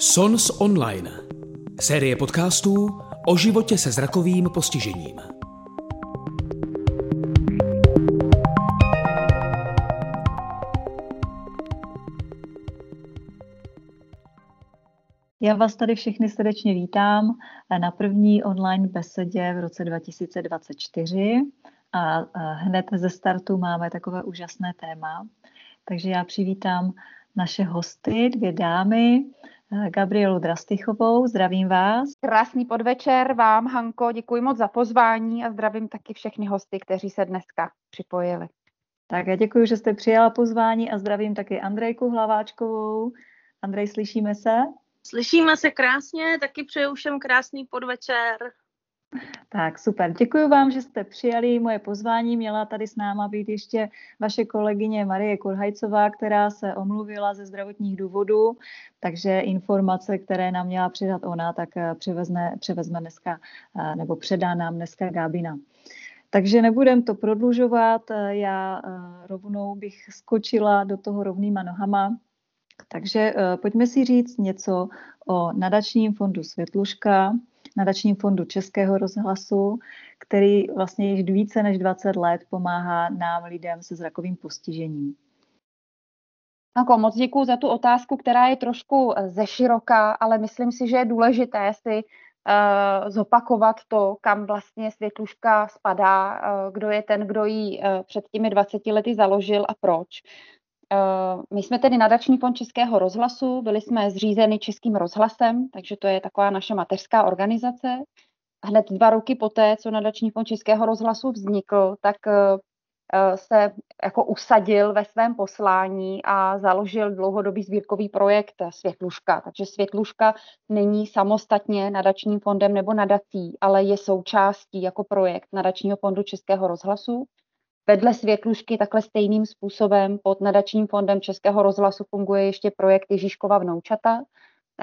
Sons Online. Série podcastů o životě se zrakovým postižením. Já vás tady všechny srdečně vítám na první online besedě v roce 2024 a hned ze startu máme takové úžasné téma. Takže já přivítám naše hosty, dvě dámy, Gabrielu Drastychovou, zdravím vás. Krásný podvečer vám, Hanko, děkuji moc za pozvání a zdravím taky všechny hosty, kteří se dneska připojili. Tak já děkuji, že jste přijala pozvání a zdravím taky Andrejku Hlaváčkovou. Andrej, slyšíme se? Slyšíme se krásně, taky přeju všem krásný podvečer. Tak super, děkuji vám, že jste přijali moje pozvání. Měla tady s náma být ještě vaše kolegyně Marie Kurhajcová, která se omluvila ze zdravotních důvodů, takže informace, které nám měla předat ona, tak eh, převezme, převezme dneska, eh, nebo předá nám dneska Gábina. Takže nebudem to prodlužovat, eh, já rovnou bych skočila do toho rovnýma nohama. Takže pojďme si říct něco o nadačním fondu Světluška, nadačním fondu Českého rozhlasu, který vlastně již více než 20 let pomáhá nám lidem se zrakovým postižením. Jako moc děkuji za tu otázku, která je trošku eh, ze široka, ale myslím si, že je důležité si uh, zopakovat to, kam vlastně Světluška spadá, uh, kdo je ten, kdo ji uh, před těmi 20 lety založil a proč. Eh, my jsme tedy nadační fond Českého rozhlasu, byli jsme zřízeni Českým rozhlasem, takže to je taková naše mateřská organizace. Hned dva roky poté, co nadační fond Českého rozhlasu vznikl, tak eh, eh, se jako usadil ve svém poslání a založil dlouhodobý sbírkový projekt Světluška. Takže Světluška není samostatně nadačním fondem nebo nadací, ale je součástí jako projekt nadačního fondu Českého rozhlasu. Vedle Světlušky takhle stejným způsobem pod nadačním fondem Českého rozhlasu funguje ještě projekt Ježíškova vnoučata,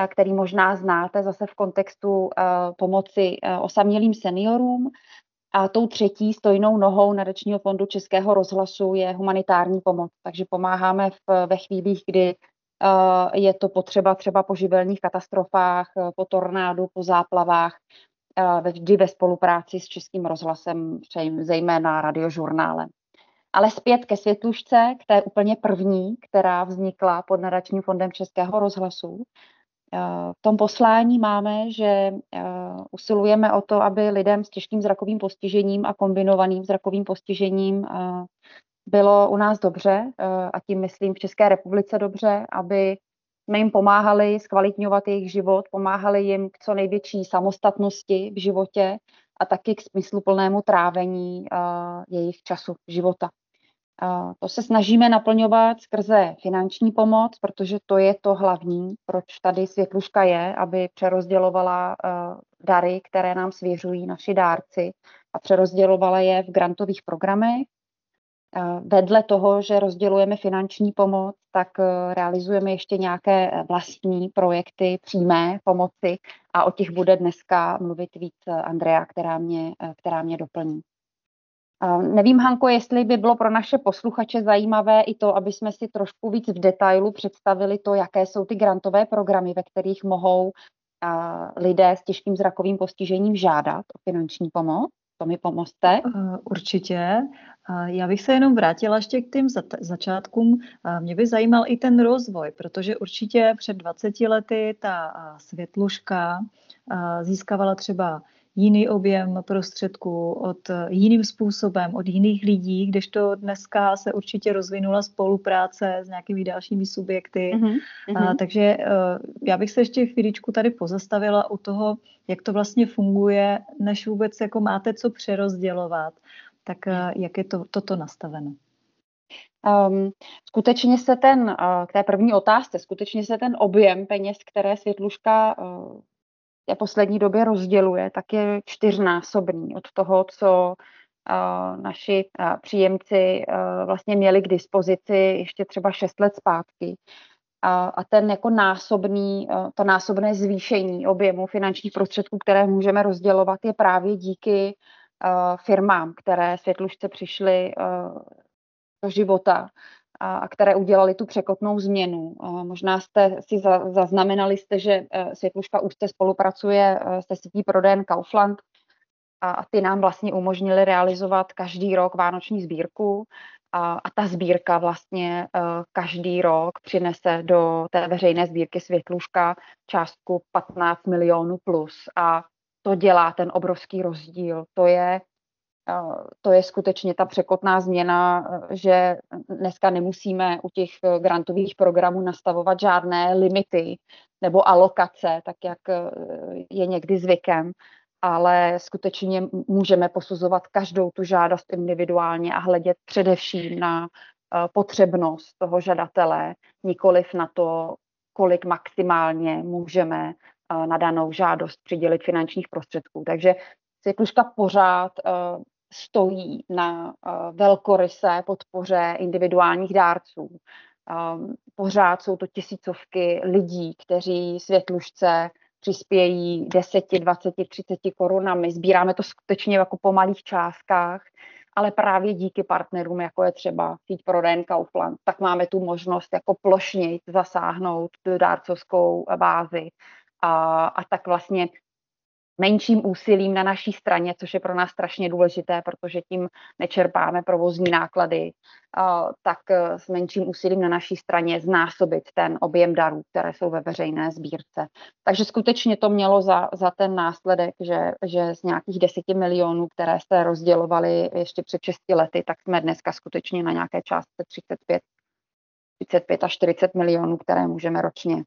který možná znáte zase v kontextu pomoci osamělým seniorům. A tou třetí stojnou nohou nadačního fondu Českého rozhlasu je humanitární pomoc. Takže pomáháme v, ve chvílích, kdy je to potřeba třeba po živelních katastrofách, po tornádu, po záplavách, vždy ve spolupráci s Českým rozhlasem, zejména radiožurnálem. Ale zpět ke světlušce, k té úplně první, která vznikla pod nadačním fondem Českého rozhlasu. V tom poslání máme, že usilujeme o to, aby lidem s těžkým zrakovým postižením a kombinovaným zrakovým postižením bylo u nás dobře, a tím myslím v České republice dobře, aby jsme jim pomáhali zkvalitňovat jejich život, pomáhali jim k co největší samostatnosti v životě a taky k smysluplnému trávení uh, jejich času života. Uh, to se snažíme naplňovat skrze finanční pomoc, protože to je to hlavní, proč tady Světluška je, aby přerozdělovala uh, dary, které nám svěřují naši dárci a přerozdělovala je v grantových programech Vedle toho, že rozdělujeme finanční pomoc, tak eh, realizujeme ještě nějaké eh, vlastní projekty přímé pomoci a o těch bude dneska mluvit víc eh, Andrea, která mě, která mě doplní. Nevím, Hanko, jestli by bylo pro naše posluchače zajímavé i to, aby jsme si trošku víc v detailu představili to, jaké jsou ty grantové programy, ve kterých mohou lidé s těžkým zrakovým postižením žádat o finanční pomoc. To mi pomozte. Určitě. Já bych se jenom vrátila ještě k těm začátkům. Mě by zajímal i ten rozvoj, protože určitě před 20 lety ta světluška získávala třeba jiný objem prostředků od jiným způsobem, od jiných lidí, kdežto dneska se určitě rozvinula spolupráce s nějakými dalšími subjekty. Mm-hmm. A, takže e, já bych se ještě chvíličku tady pozastavila u toho, jak to vlastně funguje, než vůbec jako máte co přerozdělovat tak eh, jak je to, toto nastaveno? Um, skutečně se ten, uh, k té první otázce, skutečně se ten objem peněz, které Světluška uh, v poslední době rozděluje, tak je čtyřnásobný od toho, co uh, naši uh, příjemci uh, vlastně měli k dispozici ještě třeba šest let zpátky. A, a ten jako násobný, to násobné zvýšení objemu finančních prostředků, které můžeme rozdělovat, je právě díky firmám, které světlušce přišly do života a které udělali tu překotnou změnu. Možná jste si zaznamenali jste, že Světluška úzce spolupracuje se sítí prodejen Kaufland a ty nám vlastně umožnili realizovat každý rok vánoční sbírku a, a ta sbírka vlastně uh, každý rok přinese do té veřejné sbírky Světluška částku 15 milionů plus a to dělá ten obrovský rozdíl. To je, to je skutečně ta překotná změna, že dneska nemusíme u těch grantových programů nastavovat žádné limity nebo alokace, tak jak je někdy zvykem, ale skutečně můžeme posuzovat každou tu žádost individuálně a hledět především na eh, potřebnost toho žadatele, nikoliv na to, kolik maximálně můžeme eh, na danou žádost přidělit finančních prostředků. Takže Světluška pořád eh, stojí na velkorysé podpoře individuálních dárců. Pořád jsou to tisícovky lidí, kteří Světlušce přispějí 10, 20, 30 korunami. Sbíráme to skutečně jako po malých částkách, ale právě díky partnerům, jako je třeba síť prodejen Kaufland, tak máme tu možnost jako plošně zasáhnout do dárcovskou bázi. A, a tak vlastně menším úsilím na naší straně, což je pro nás strašně důležité, protože tím nečerpáme provozní náklady, tak e, s menším úsilím na naší straně znásobit ten objem darů, které jsou ve veřejné sbírce. Takže skutečně to mělo za, za ten následek, že, že z nějakých deseti milionů, které jste rozdělovali ještě před 6 lety, tak jsme dneska skutečně na nějaké částce 35 35 až 40 milionů, které můžeme ročně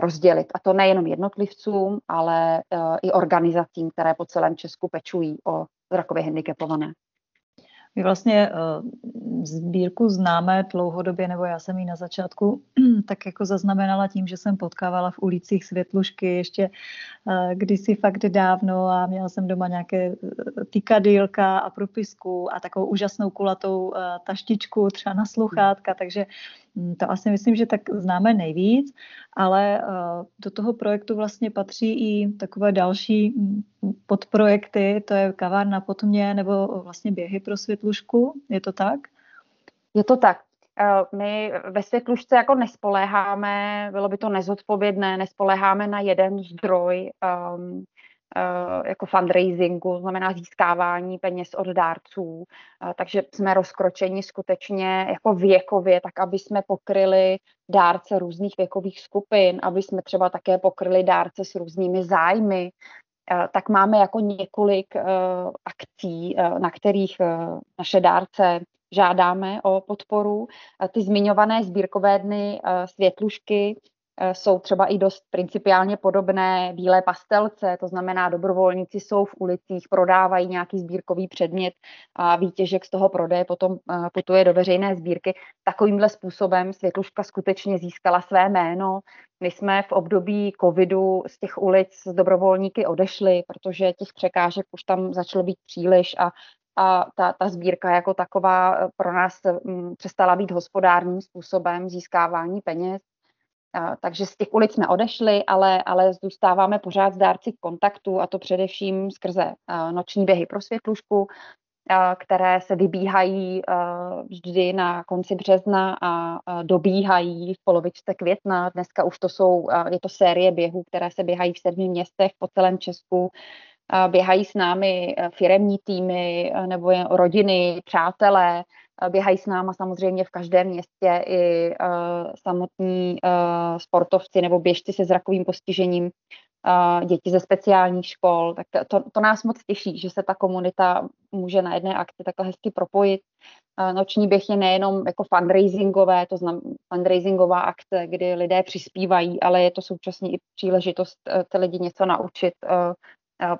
rozdělit. A to nejenom jednotlivcům, ale eh, i organizacím, které po celém Česku pečují o zrakově handicapované. My vlastně uh, sbírku známe dlouhodobě, nebo já jsem ji na začátku tak jako zaznamenala tím, že jsem potkávala v ulicích světlušky ještě kdysi fakt dávno a měla jsem doma nějaké tykadýlka a propisku a takovou úžasnou kulatou taštičku třeba na sluchátka, takže to asi myslím, že tak známe nejvíc, ale do toho projektu vlastně patří i takové další hm, podprojekty, to je kavárna pod mě nebo vlastně běhy pro světlušku, je to tak? Je to tak. Eh, my ve světlušce jako nespoléháme, bylo by to nezodpovědné, nespoléháme na jeden zdroj uh, jako fundraisingu, znamená získávání peněz od dárců. Uh, takže jsme rozkročeni skutečně jako věkově, tak aby jsme pokryli dárce různých věkových skupin, aby jsme třeba také pokryli dárce s různými zájmy, Eh, tak máme jako několik eh, akcí, eh, na kterých naše dárce žádáme o podporu. Ty zmiňované sbírkové dny světlušky Eh, jsou třeba i dost principiálně podobné bílé pastelce, to znamená dobrovolníci jsou v ulicích, prodávají nějaký sbírkový předmět a výtěžek z toho prodeje potom eh, putuje do veřejné sbírky. Takovýmhle způsobem Světluška skutečně získala své jméno. My jsme v období covidu z těch ulic s dobrovolníky odešli, protože těch překážek už tam začalo být příliš a a ta, ta sbírka jako taková eh, pro nás přestala být hospodárním způsobem získávání peněz. Takže z těch ulic jsme odešli, ale, ale zůstáváme pořád s dárci kontaktu a to především skrze noční běhy pro světlušku, které se vybíhají vždy na konci března a dobíhají v polovičce května. Dneska už to jsou, je to série běhů, které se běhají v sedmi městech po celém Česku. Běhají s námi firemní týmy nebo rodiny, přátelé, Běhají s náma samozřejmě v každém městě i uh, samotní uh, sportovci nebo běžci se zrakovým postižením, uh, děti ze speciálních škol. Tak to, to nás moc těší, že se ta komunita může na jedné akci takhle hezky propojit. Uh, noční běh je nejenom jako fundraisingové, to znamená fundraisingová akce, kdy lidé přispívají, ale je to současně i příležitost uh, ty lidi něco naučit, uh,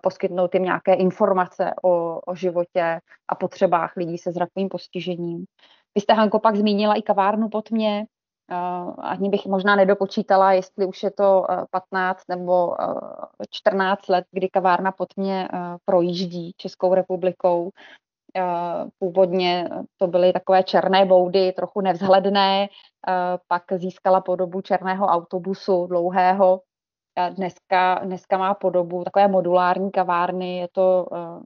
poskytnout jim nějaké informace o, o životě a potřebách lidí se zrakovým postižením. Vy jste, Hanko, pak zmínila i kavárnu pod mě. Ani bych možná nedopočítala, jestli už je to 15 nebo 14 let, kdy kavárna pod mě projíždí Českou republikou. Původně to byly takové černé boudy, trochu nevzhledné, pak získala podobu černého autobusu dlouhého, dneska, dneska má podobu takové modulární kavárny, je to uh,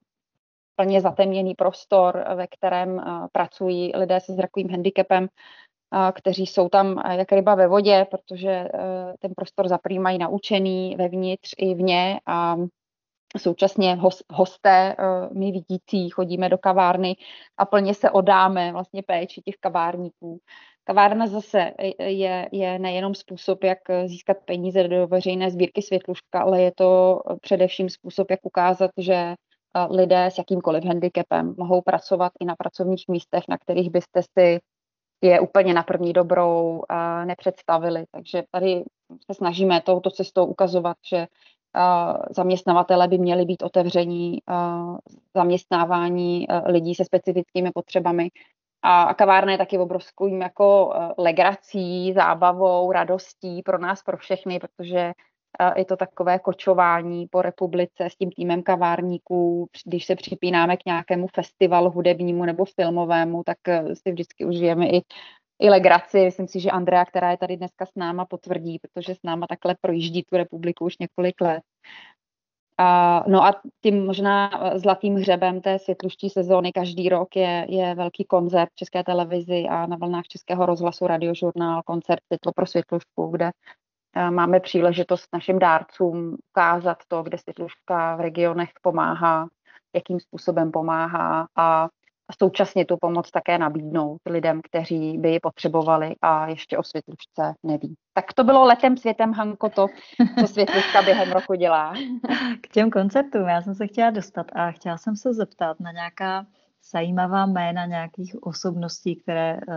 plně zatemněný prostor, ve kterém uh, pracují lidé se zrakovým handicapem. kteří jsou tam jak ryba ve vodě, protože ten prostor zapřímají naučený vevnitř i vně a současně hosté, my vidící, chodíme do kavárny a plně se odáme vlastně péči těch kavárníků. Kavárna zase je, je nejenom způsob, jak získat peníze do veřejné sbírky světluška, ale je to především způsob, jak ukázat, že lidé s jakýmkoliv handicapem mohou pracovat i na pracovních místech, na kterých byste si je úplně na první dobrou nepředstavili. Takže tady se snažíme touto cestou ukazovat, že zaměstnavatele by měli být otevření zaměstnávání lidí se specifickými potřebami. A kavárna je taky obrovským jako legrací, zábavou, radostí pro nás, pro všechny, protože je to takové kočování po republice s tím týmem kavárníků. Když se připínáme k nějakému festivalu hudebnímu nebo filmovému, tak eh, si vždycky užijeme i, i legraci. Myslím si, že Andrea, která je tady dneska s náma, potvrdí, protože s náma takhle projíždí tu republiku už několik let. A, no a tím možná eh, zlatým hřebem té světluští sezóny každý rok je, je velký koncert v České televizi a na vlnách Českého rozhlasu radiožurnál, koncert Světlo pro světlušku, kde máme příležitost našim dárcům ukázat to, kde světluška v regionech pomáhá, jakým způsobem pomáhá a současně tu pomoc také nabídnout lidem, kteří by ji potřebovali a ještě o světlušce neví. Tak to bylo letem světem, Hanko, to, co světluška během roku dělá. K těm koncertům já jsem se chtěla dostat a chtěla jsem se zeptat na nějaká zajímavá jména nějakých osobností, které uh,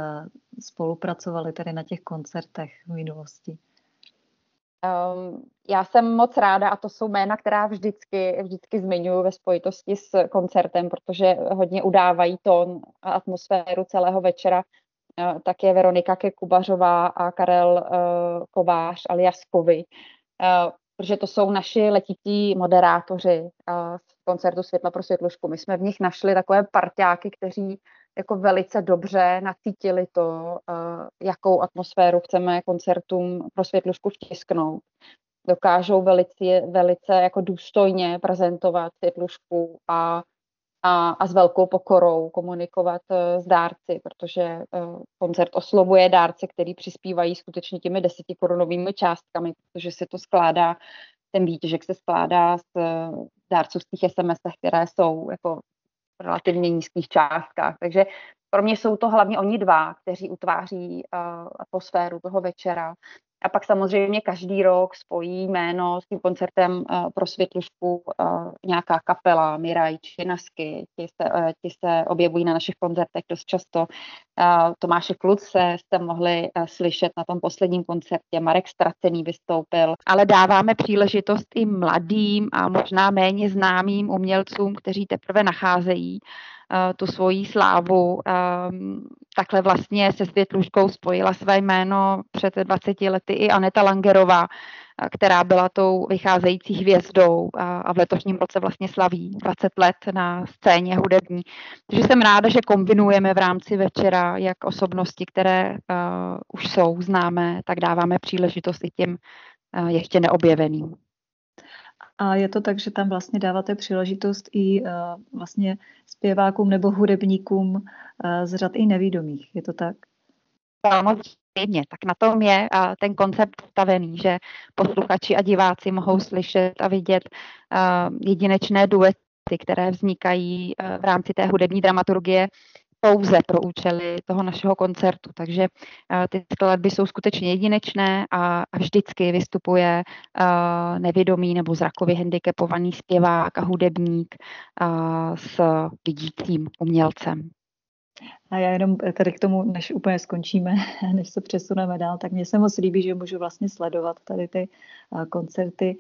spolupracovaly tady na těch koncertech v minulosti. Um, já jsem moc ráda a to jsou jména, která vždycky, vždycky zmiňuji ve spojitosti s koncertem, protože hodně udávají tón a atmosféru celého večera. Uh, tak je Veronika Kekubařová a Karel uh, Kovář alias Kovy, uh, protože to jsou naši letití moderátoři uh, z koncertu Světla pro světlušku. My jsme v nich našli takové parťáky, kteří jako velice dobře nacítili to, eh, jakou atmosféru chceme koncertům pro světlušku vtisknout. Dokážou velice, velice jako důstojně prezentovat světlušku a, a, a s velkou pokorou komunikovat eh, s dárci, protože eh, koncert oslovuje dárce, který přispívají skutečně těmi desetikorunovými částkami, protože se to skládá, ten výtěžek se skládá z dárcovských SMS, které jsou jako relativně nízkých částkách. Takže pro mě jsou to hlavně oni dva, kteří utváří uh, atmosféru toho večera. A pak samozřejmě každý rok spojí jméno s tím koncertem uh, pro světlušku uh, nějaká kapela, Miraj, Činasky, ti se, uh, ti se objevují na našich koncertech dost často. Uh, Tomáše Kluce jste mohli uh, slyšet na tom posledním koncertě, Marek Stracený vystoupil, ale dáváme příležitost i mladým a možná méně známým umělcům, kteří teprve nacházejí tu svoji slávu. Ehm, takhle vlastně se Světluškou spojila své jméno před 20 lety i Aneta Langerová, eh, která byla tou vycházející hvězdou a v letošním roce vlastně slaví 20 let na scéně hudební. Takže jsem ráda, že kombinujeme v rámci večera jak osobnosti, které už jsou známé, tak dáváme příležitost i těm ještě neobjeveným. A je to tak, že tam vlastně dáváte příležitost i uh, vlastně zpěvákům nebo hudebníkům uh, z řad i nevídomých. Je to tak? Samozřejmě, tak na tom je uh, ten koncept stavený, že posluchači a diváci mohou slyšet a vidět jedinečné duety, které vznikají v rámci té hudební dramaturgie pouze pro účely toho našeho koncertu. Takže eh, ty skladby jsou skutečně jedinečné a vždycky vystupuje eh, nevědomý nebo zrakově handicapovaný zpěvák a hudebník eh, s vidícím umělcem. A já jenom tady k tomu, než úplně skončíme, než se přesuneme dál, tak mně se moc líbí, že můžu vlastně sledovat tady ty koncerty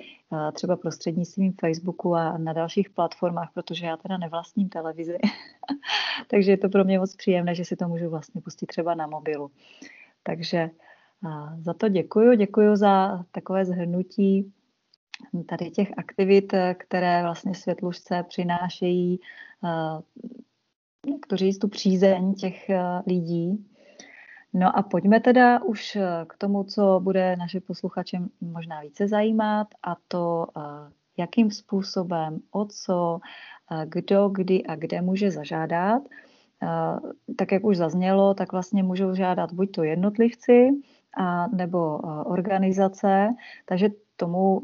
třeba prostřednictvím Facebooku a na dalších platformách, protože já teda nevlastním televizi. Takže je to pro mě moc příjemné, že si to můžu vlastně pustit třeba na mobilu. Takže za to děkuji. Děkuji za takové zhrnutí tady těch aktivit, které vlastně světlušce přinášejí kteří tu přízeň těch eh, lidí. No a pojďme teda už eh, k tomu, co bude naše posluchače možná více zajímat, a to, eh, jakým způsobem, o co, kdo, kdy a kde může zažádat. tak jak už zaznělo, tak vlastně můžou žádat buď to jednotlivci, a, nebo organizace, takže tomu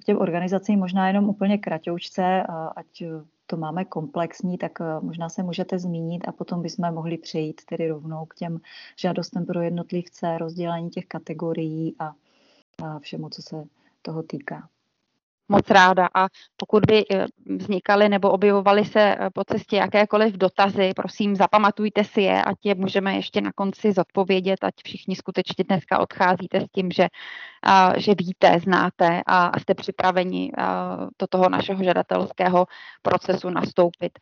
k těm organizacím možná jenom úplně kratoučce, ať to máme komplexní, tak možná se můžete zmínit a potom bychom mohli přejít tedy rovnou k těm žádostem pro jednotlivce, rozdělení těch kategorií a, a všemu, co se toho týká moc ráda a pokud by eh, vznikaly nebo objevovaly se eh, po cestě jakékoliv dotazy, prosím zapamatujte si je, ať je můžeme ještě na konci zodpovědět, ať všichni skutečně dneska odcházíte s tím, že, že víte, znáte a jste připraveni do toho našeho žadatelského procesu nastoupit.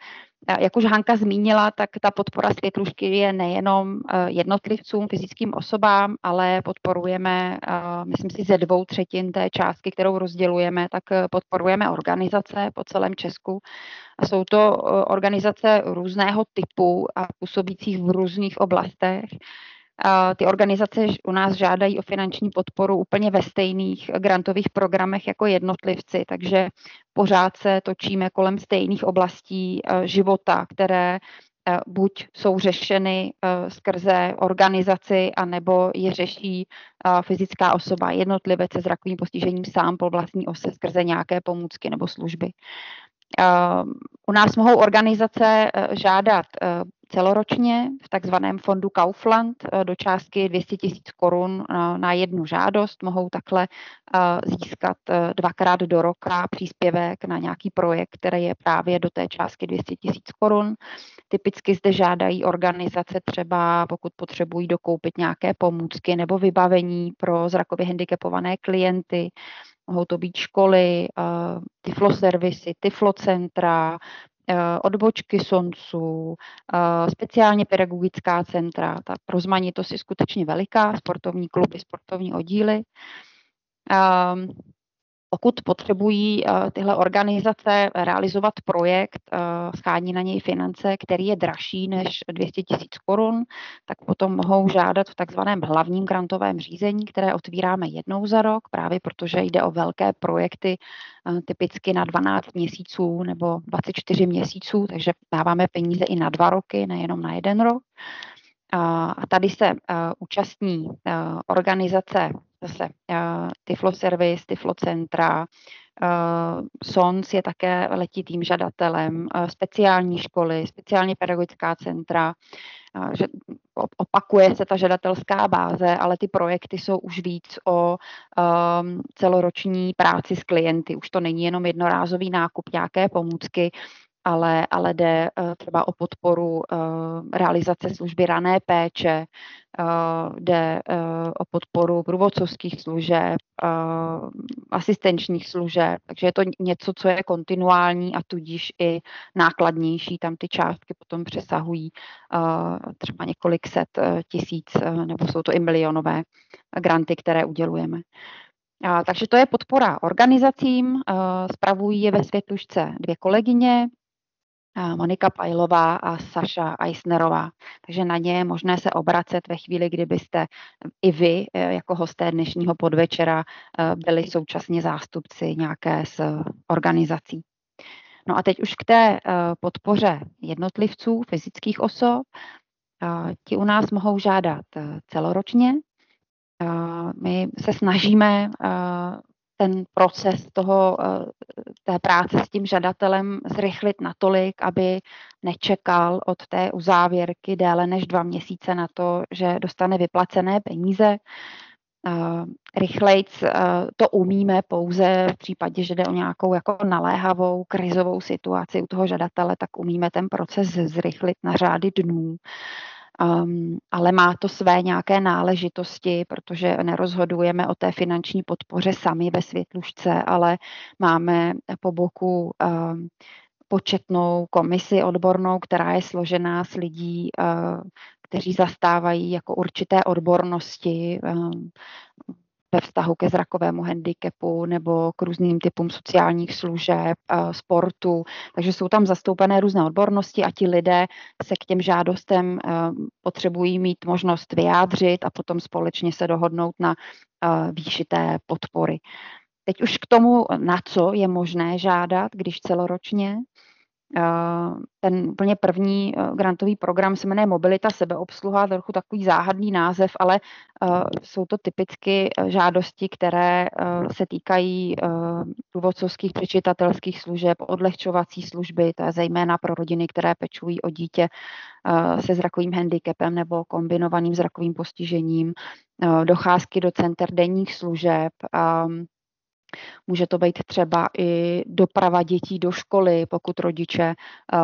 Jak už Hanka zmínila, tak ta podpora světlušky je nejenom eh, jednotlivcům, fyzickým osobám, ale podporujeme, eh, myslím si, ze dvou třetin té částky, kterou rozdělujeme, tak eh, podporujeme organizace po celém Česku. A jsou to organizace různého typu a působících v různých oblastech. Ty organizace u nás žádají o finanční podporu úplně ve stejných grantových programech jako jednotlivci, takže pořád se točíme kolem stejných oblastí eh, života, které eh, buď jsou řešeny eh, skrze organizaci, anebo je řeší fyzická osoba, jednotlivec se zrakovým postižením sám po vlastní ose skrze nějaké pomůcky nebo služby. U nás mohou organizace žádat celoročně v takzvaném fondu Kaufland eh, do částky 200 tisíc korun eh, na jednu žádost. Mohou takhle eh, získat dvakrát do roka příspěvek na nějaký projekt, který je právě do té částky 200 tisíc korun. Typicky zde žádají organizace třeba, pokud potřebují dokoupit nějaké pomůcky nebo vybavení pro zrakově handicapované klienty, mohou to být školy, tyfloservisy, tyflocentra, Eh, odbočky sonců, eh, speciálně pedagogická centra. Ta rozmanitost je skutečně veliká, sportovní kluby, sportovní oddíly. Pokud potřebují uh, tyhle organizace realizovat projekt, uh, schání na něj finance, který je dražší než 200 tisíc korun, tak potom mohou žádat v takzvaném hlavním grantovém řízení, které otvíráme jednou za rok, právě protože jde o velké projekty, uh, typicky na 12 měsíců nebo 24 měsíců, takže dáváme peníze i na dva roky, nejenom na jeden rok. A tady se účastní organizace zase Tiflo Service, Tiflo Centra, SONS je také letitým žadatelem, speciální školy, speciální pedagogická centra, že opakuje se ta žadatelská báze, ale ty projekty jsou už víc o um, celoroční práci s klienty. Už to není jenom jednorázový nákup nějaké pomůcky, ale, ale jde uh, třeba o podporu uh, realizace služby rané péče, uh, jde o podporu průvodcovských služeb, asistenčních služeb, takže je to něco, co je kontinuální a tudíž i nákladnější. Tam ty částky potom přesahují třeba několik set tisíc, nebo jsou to i milionové granty, které udělujeme. Uh, takže to je podpora organizacím, uh, spravují je ve Světlušce dvě kolegyně, Monika Pajlová a Saša Eisnerová. Takže na ně je možné se obracet ve chvíli, kdybyste i vy e, jako hosté dnešního podvečera e, byli současně zástupci nějaké z organizací. No a teď už k té podpoře jednotlivců, fyzických osob. Ti u nás mohou žádat celoročně. My se snažíme ten proces toho, eh, té práce s tím žadatelem zrychlit natolik, aby nečekal od té uzávěrky déle než dva měsíce na to, že dostane vyplacené peníze. Uh, rychlejc uh, to umíme pouze v případě, že jde o nějakou jako naléhavou krizovou situaci u toho žadatele, tak umíme ten proces zrychlit na řády dnů. Um, ale má to své nějaké náležitosti, protože nerozhodujeme o té finanční podpoře sami ve Světlušce, ale máme po boku um, početnou komisi odbornou, která je složená z lidí, uh, kteří zastávají jako určité odbornosti, um, ve vztahu ke zrakovému handicapu nebo k různým typům sociálních služeb, eh, sportu. Takže jsou tam zastoupené různé odbornosti a ti lidé se k těm žádostem eh, potřebují mít možnost vyjádřit a potom společně se dohodnout na eh, výši té podpory. Teď už k tomu, na co je možné žádat, když celoročně. Ten úplně první grantový program se jmenuje Mobilita sebeobsluha, trochu takový záhadný název, ale jsou to typicky žádosti, které se týkají průvodcovských přečitatelských služeb, odlehčovací služby, to je zejména pro rodiny, které pečují o dítě se zrakovým handicapem nebo kombinovaným zrakovým postižením, docházky do center denních služeb, Může to být třeba i doprava dětí do školy, pokud rodiče, eh,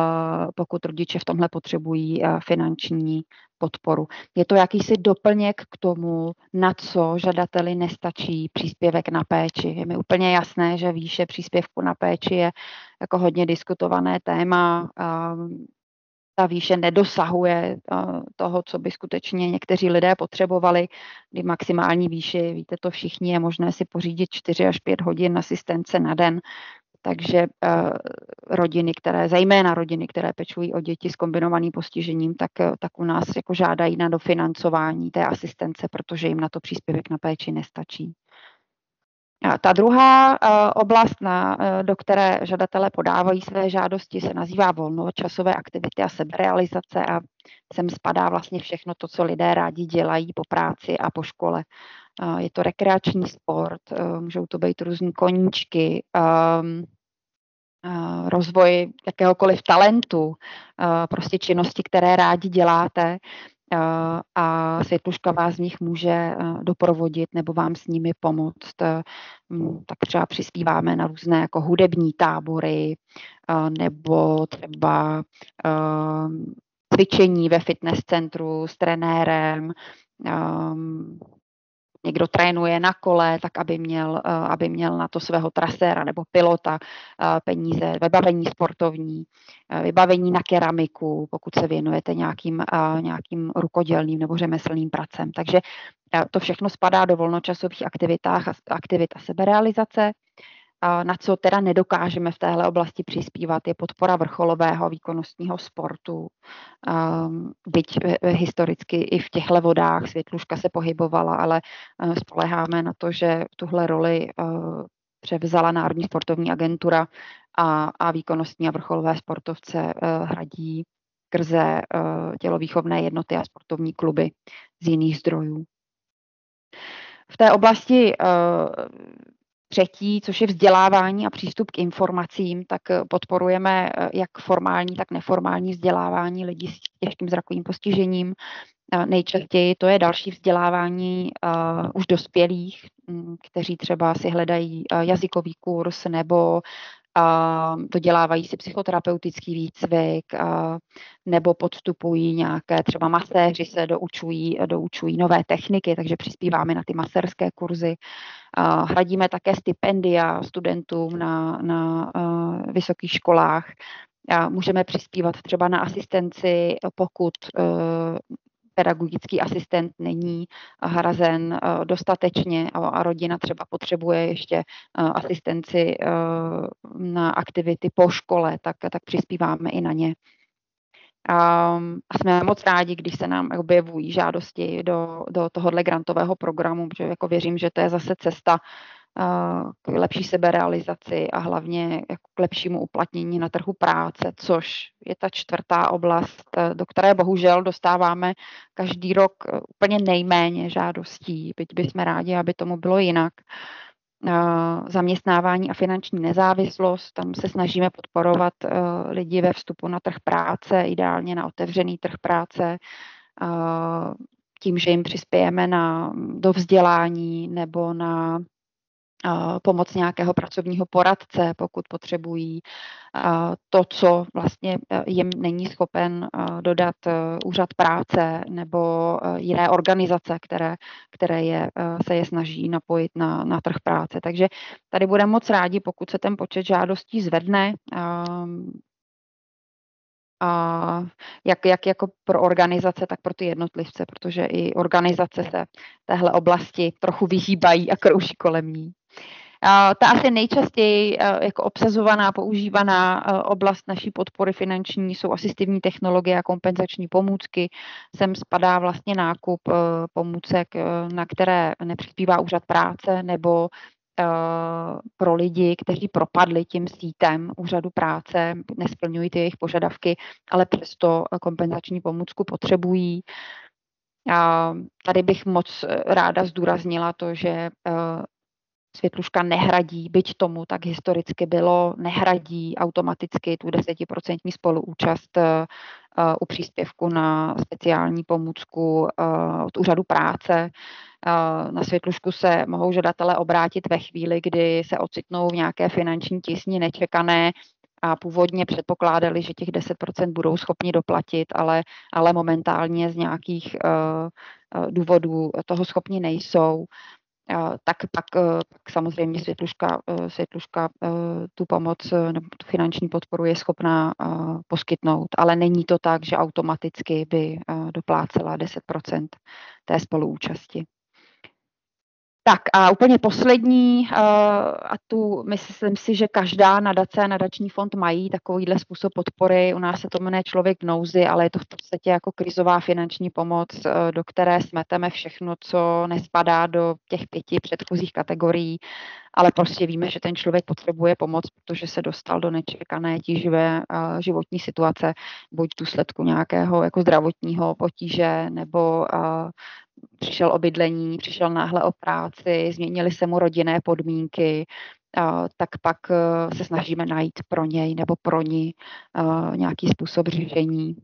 pokud rodiče v tomhle potřebují eh, finanční podporu. Je to jakýsi doplněk k tomu, na co žadateli nestačí příspěvek na péči. Je mi úplně jasné, že výše příspěvku na péči je jako hodně diskutované téma ta výše nedosahuje eh, toho, co by skutečně někteří lidé potřebovali, kdy maximální výši, víte to všichni, je možné si pořídit 4 až 5 hodin asistence na den, takže uh, rodiny, které, zejména rodiny, které pečují o děti s kombinovaným postižením, tak, eh, tak u nás jako žádají na dofinancování té asistence, protože jim na to příspěvek na péči nestačí. Ta druhá eh, oblast, na, eh, do které žadatelé podávají své žádosti, se nazývá volnočasové aktivity a seberealizace a sem spadá vlastně všechno to, co lidé rádi dělají po práci a po škole. Eh, je to rekreační sport, můžou to být různé koníčky, ehm, rozvoj jakéhokoliv talentu, prostě činnosti, které rádi děláte a Světluška vás z nich může doprovodit nebo vám s nimi pomoct. Tak třeba přispíváme na různé jako hudební tábory nebo třeba cvičení ve fitness centru s trenérem, někdo trénuje na kole, tak aby měl, eh, aby měl na to svého traséra nebo pilota eh, peníze, vybavení sportovní, eh, vybavení na keramiku, pokud se věnujete nějakým, nějakým rukodělným nebo řemeslným pracem. Takže to všechno spadá do volnočasových aktivitách, aktivit a seberealizace. Na co teda nedokážeme v téhle oblasti přispívat, je podpora vrcholového výkonnostního sportu. Ehm, byť historicky i v těchto vodách světluška se pohybovala, ale eh, spoleháme na to, že tuhle roli eh, převzala Národní sportovní agentura a, a výkonnostní a vrcholové sportovce eh, hradí skrze tělovýchovné jednoty a sportovní kluby z jiných zdrojů. V té oblasti Třetí, což je vzdělávání a přístup k informacím, tak eh, podporujeme eh, jak formální, tak neformální vzdělávání lidí s těžkým zrakovým postižením. Nejčastěji to je další vzdělávání uh, už dospělých, mm, kteří třeba si hledají jazykový kurz nebo a dodělávají si psychoterapeutický výcvik a, nebo podstupují nějaké třeba maséři se doučují, doučují nové techniky, takže přispíváme na ty masérské kurzy. A hradíme také stipendia studentům na, na vysokých školách. A můžeme přispívat třeba na asistenci, pokud pedagogický asistent není hrazen eh, dostatečně a rodina třeba potřebuje ještě eh, asistenci eh, na aktivity po škole, tak, tak přispíváme i na ně. A jsme moc rádi, když se nám objevují žádosti do, do tohohle grantového programu, protože jako věřím, že to je zase cesta k lepší seberealizaci a hlavně jako k lepšímu uplatnění na trhu práce, což je ta čtvrtá oblast, do které bohužel dostáváme každý rok úplně nejméně žádostí, byť bychom rádi, aby tomu bylo jinak. Zaměstnávání a finanční nezávislost, tam se snažíme podporovat lidi ve vstupu na trh práce, ideálně na otevřený trh práce, tím, že jim přispějeme na, do vzdělání nebo na pomoc nějakého pracovního poradce, pokud potřebují to, co vlastně e, jim není schopen e, dodat e, úřad práce nebo jiné organizace, které, které je, se je snaží napojit na, na trh práce. Takže tady budeme moc rádi, pokud se ten počet žádostí zvedne, a jak, jak jako pro organizace, tak pro ty jednotlivce, protože i organizace se téhle oblasti trochu vyhýbají a krouží kolem ní. Ta asi nejčastěji jako obsazovaná, používaná oblast naší podpory finanční jsou asistivní technologie a kompenzační pomůcky. Sem spadá vlastně nákup pomůcek, na které nepřispívá úřad práce nebo pro lidi, kteří propadli tím sítem úřadu práce, nesplňují ty jejich požadavky, ale přesto kompenzační pomůcku potřebují. A tady bych moc ráda zdůraznila to, že Světluška nehradí, byť tomu tak historicky bylo, nehradí automaticky tu desetiprocentní spoluúčast u příspěvku na speciální pomůcku od úřadu práce. Na světlušku se mohou žadatelé obrátit ve chvíli, kdy se ocitnou v nějaké finanční tisni nečekané a původně předpokládali, že těch 10% budou schopni doplatit, ale, ale momentálně z nějakých uh, důvodů toho schopni nejsou tak pak, pak samozřejmě světluška, světluška tu pomoc nebo tu finanční podporu je schopná poskytnout, ale není to tak, že automaticky by doplácela 10% té spoluúčasti. Tak a úplně poslední, eh, a tu myslím si, že každá nadace a nadační fond mají takovýhle způsob podpory. U nás se to jmenuje člověk v nouzi, ale je to v podstatě jako krizová finanční pomoc, eh, do které smeteme všechno, co nespadá do těch pěti předchozích kategorií, ale prostě víme, že ten člověk potřebuje pomoc, protože se dostal do nečekané tíživé eh, životní situace, buď v důsledku nějakého jako zdravotního potíže nebo přišel o bydlení, přišel náhle o práci, změnily se mu rodinné podmínky, tak pak e, se snažíme najít pro něj nebo pro ní e, nějaký způsob řešení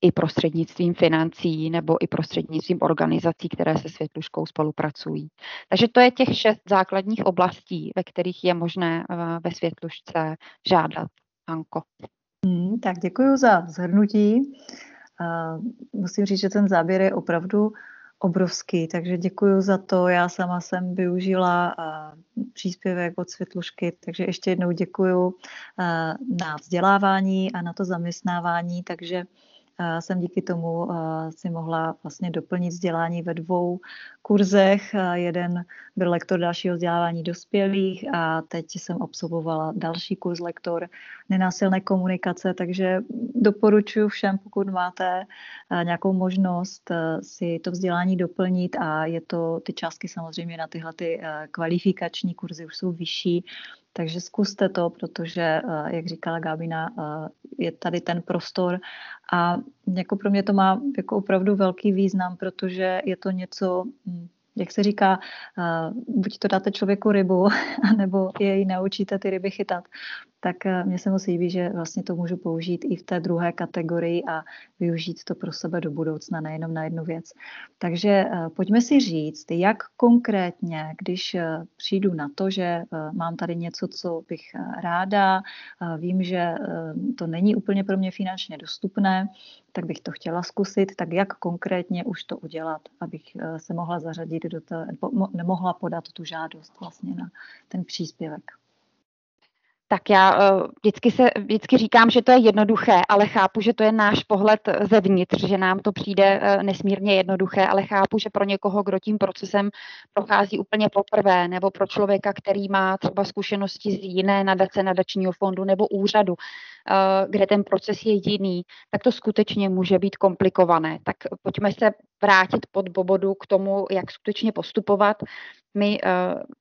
i prostřednictvím financí nebo i prostřednictvím organizací, které se Světluškou spolupracují. Takže to je těch šest základních oblastí, ve kterých je možné e, ve Světlušce žádat. Anko. Hmm, tak děkuji za zhrnutí musím říct, že ten záběr je opravdu obrovský, takže děkuji za to. Já sama jsem využila příspěvek od Světlušky, takže ještě jednou děkuji na vzdělávání a na to zaměstnávání, takže jsem díky tomu si mohla vlastně doplnit vzdělání ve dvou kurzech. Jeden byl lektor dalšího vzdělávání dospělých a teď jsem absolvovala další kurz lektor nenásilné komunikace, takže doporučuji všem, pokud máte nějakou možnost si to vzdělání doplnit a je to, ty částky samozřejmě na tyhle ty kvalifikační kurzy už jsou vyšší, takže zkuste to, protože, eh, jak říkala Gábina, eh, je tady ten prostor a jako pro mě to má jako opravdu velký význam, protože je to něco, hm, jak se říká, buď to dáte člověku rybu, nebo jej naučíte ty ryby chytat, tak eh, mně se moc líbí, že vlastně to můžu použít i v té druhé kategorii a využít to pro sebe do budoucna, nejenom na jednu věc. Takže eh, pojďme si říct, jak konkrétně, když eh, přijdu na to, že mám tady něco, co bych ráda, vím, že to není úplně pro mě finančně dostupné, tak bych to chtěla zkusit, tak jak konkrétně už to udělat, abych se mohla zařadit do té, nemohla podat tu žádost vlastně na ten příspěvek tak já uh, vždycky, se, vždycky říkám, že to je jednoduché, ale chápu, že to je náš pohled zevnitř, že nám to přijde uh, nesmírně jednoduché, ale chápu, že pro někoho, kdo tím procesem prochází úplně poprvé, nebo pro člověka, který má třeba zkušenosti z jiné nadace, nadačního fondu nebo úřadu, kde ten proces je jiný, tak to skutečně může být komplikované. Tak pojďme se vrátit pod bobodu k tomu, jak skutečně postupovat. My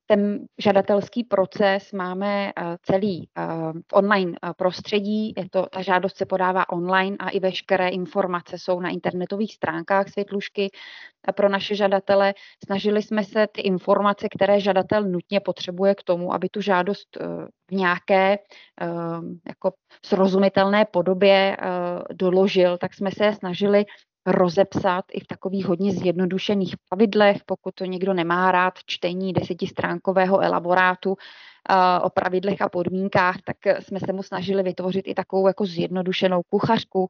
ten žadatelský proces máme celý v online prostředí, je to, ta žádost se podává online a i veškeré informace jsou na internetových stránkách Světlušky pro naše žadatele. Snažili jsme se ty informace, které žadatel nutně potřebuje k tomu, aby tu žádost v nějaké jako srozumitelné podobě e, doložil, tak jsme se snažili rozepsat i v takových hodně zjednodušených pravidlech, pokud to někdo nemá rád čtení desetistránkového elaborátu o pravidlech a podmínkách, tak jsme se mu snažili vytvořit i takovou jako zjednodušenou kuchařku,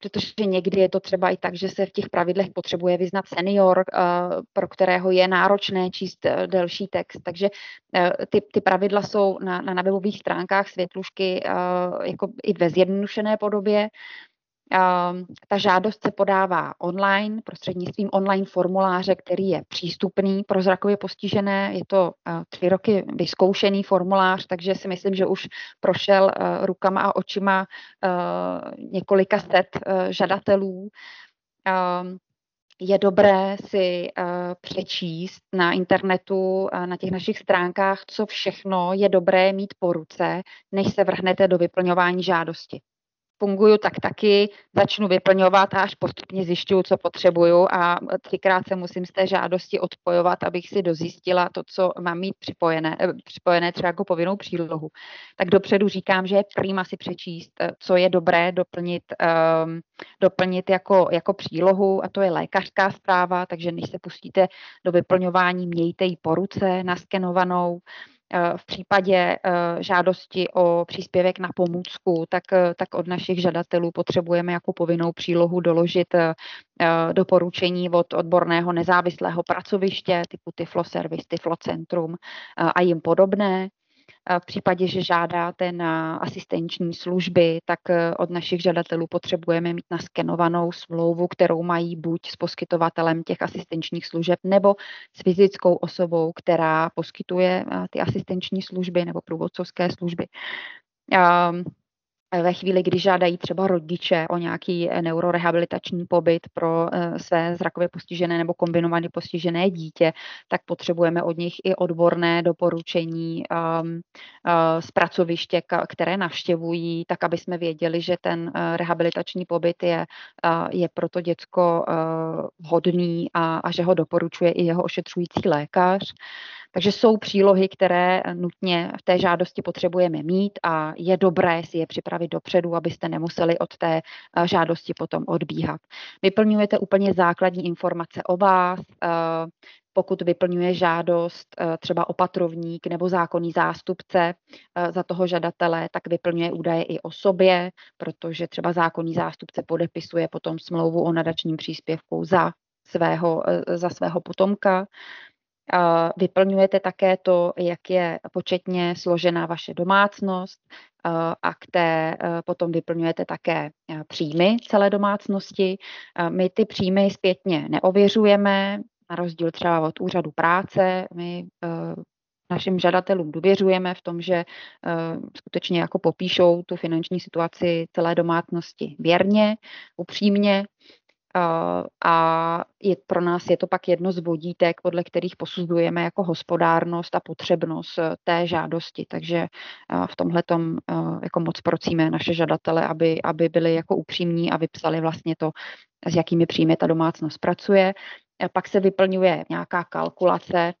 Protože někdy je to třeba i tak, že se v těch pravidlech potřebuje vyznat senior, pro kterého je náročné číst uh, delší text. Takže ty, ty pravidla jsou na, na webových stránkách Světlušky jako i ve zjednodušené podobě. Ehm, ta žádost se podává online prostřednictvím online formuláře, který je přístupný pro zrakově postižené. Je to eh, tři roky vyzkoušený formulář, takže si myslím, že už prošel eh, rukama a očima eh, několika set žadatelů. Ehm, je dobré si přečíst na internetu, na těch našich stránkách, co všechno je dobré mít po ruce, než se vrhnete do vyplňování žádosti funguju tak taky, začnu vyplňovat a až postupně zjišťuju, co potřebuju a třikrát se musím z té žádosti odpojovat, abych si dozjistila to, co mám mít připojené, eh, připojené třeba jako povinnou přílohu. Tak dopředu říkám, že je prýma si přečíst, eh, co je dobré doplnit, um, doplnit jako, jako přílohu a to je lékařská zpráva, takže než se pustíte do vyplňování, mějte ji po ruce naskenovanou, Eh, v případě eh, žádosti o příspěvek na pomůcku, tak, eh, tak od našich žadatelů potřebujeme jako povinnou přílohu doložit doporučení od odborného nezávislého pracoviště typu Tiflo Service, Tiflo Centrum a jim podobné. V případě, že žádáte na asistenční služby, tak eh, od našich žadatelů potřebujeme mít naskenovanou smlouvu, kterou mají buď s poskytovatelem těch asistenčních služeb nebo s fyzickou osobou, která poskytuje eh, ty asistenční služby nebo průvodcovské služby. Ehm, ve chvíli, kdy žádají třeba rodiče o nějaký eh, neurorehabilitační pobyt pro eh, své zrakově postižené nebo kombinovaně postižené dítě, tak potřebujeme od nich i odborné doporučení um, uh, z pracoviště, které navštěvují, tak aby jsme věděli, že ten rehabilitační pobyt je, je pro to děcko vhodný a, a že ho doporučuje i jeho ošetřující lékař. Takže jsou přílohy, které nutně v té žádosti potřebujeme mít a je dobré si je připravit dopředu, abyste nemuseli od té eh, žádosti potom odbíhat. Vyplňujete úplně základní informace o vás, eh, pokud vyplňuje žádost eh, třeba opatrovník nebo zákonný zástupce za toho žadatele, tak vyplňuje údaje i o sobě, protože třeba zákonný zástupce podepisuje potom smlouvu o nadačním příspěvku za svého, za svého potomka. Vyplňujete také to, jak je početně složená vaše domácnost a k té potom vyplňujete také příjmy celé domácnosti. My ty příjmy zpětně neověřujeme, na rozdíl třeba od úřadu práce. My našim žadatelům důvěřujeme v tom, že skutečně jako popíšou tu finanční situaci celé domácnosti věrně, upřímně a je, pro nás je to pak jedno z vodítek, podle kterých posuzujeme jako hospodárnost a potřebnost eh, té žádosti. Takže eh, v tomhle tom eh, jako moc procíme naše žadatele, aby, aby byli jako upřímní a vypsali vlastně to, s jakými příjmy ta domácnost pracuje. Pak se vyplňuje nějaká kalkulace,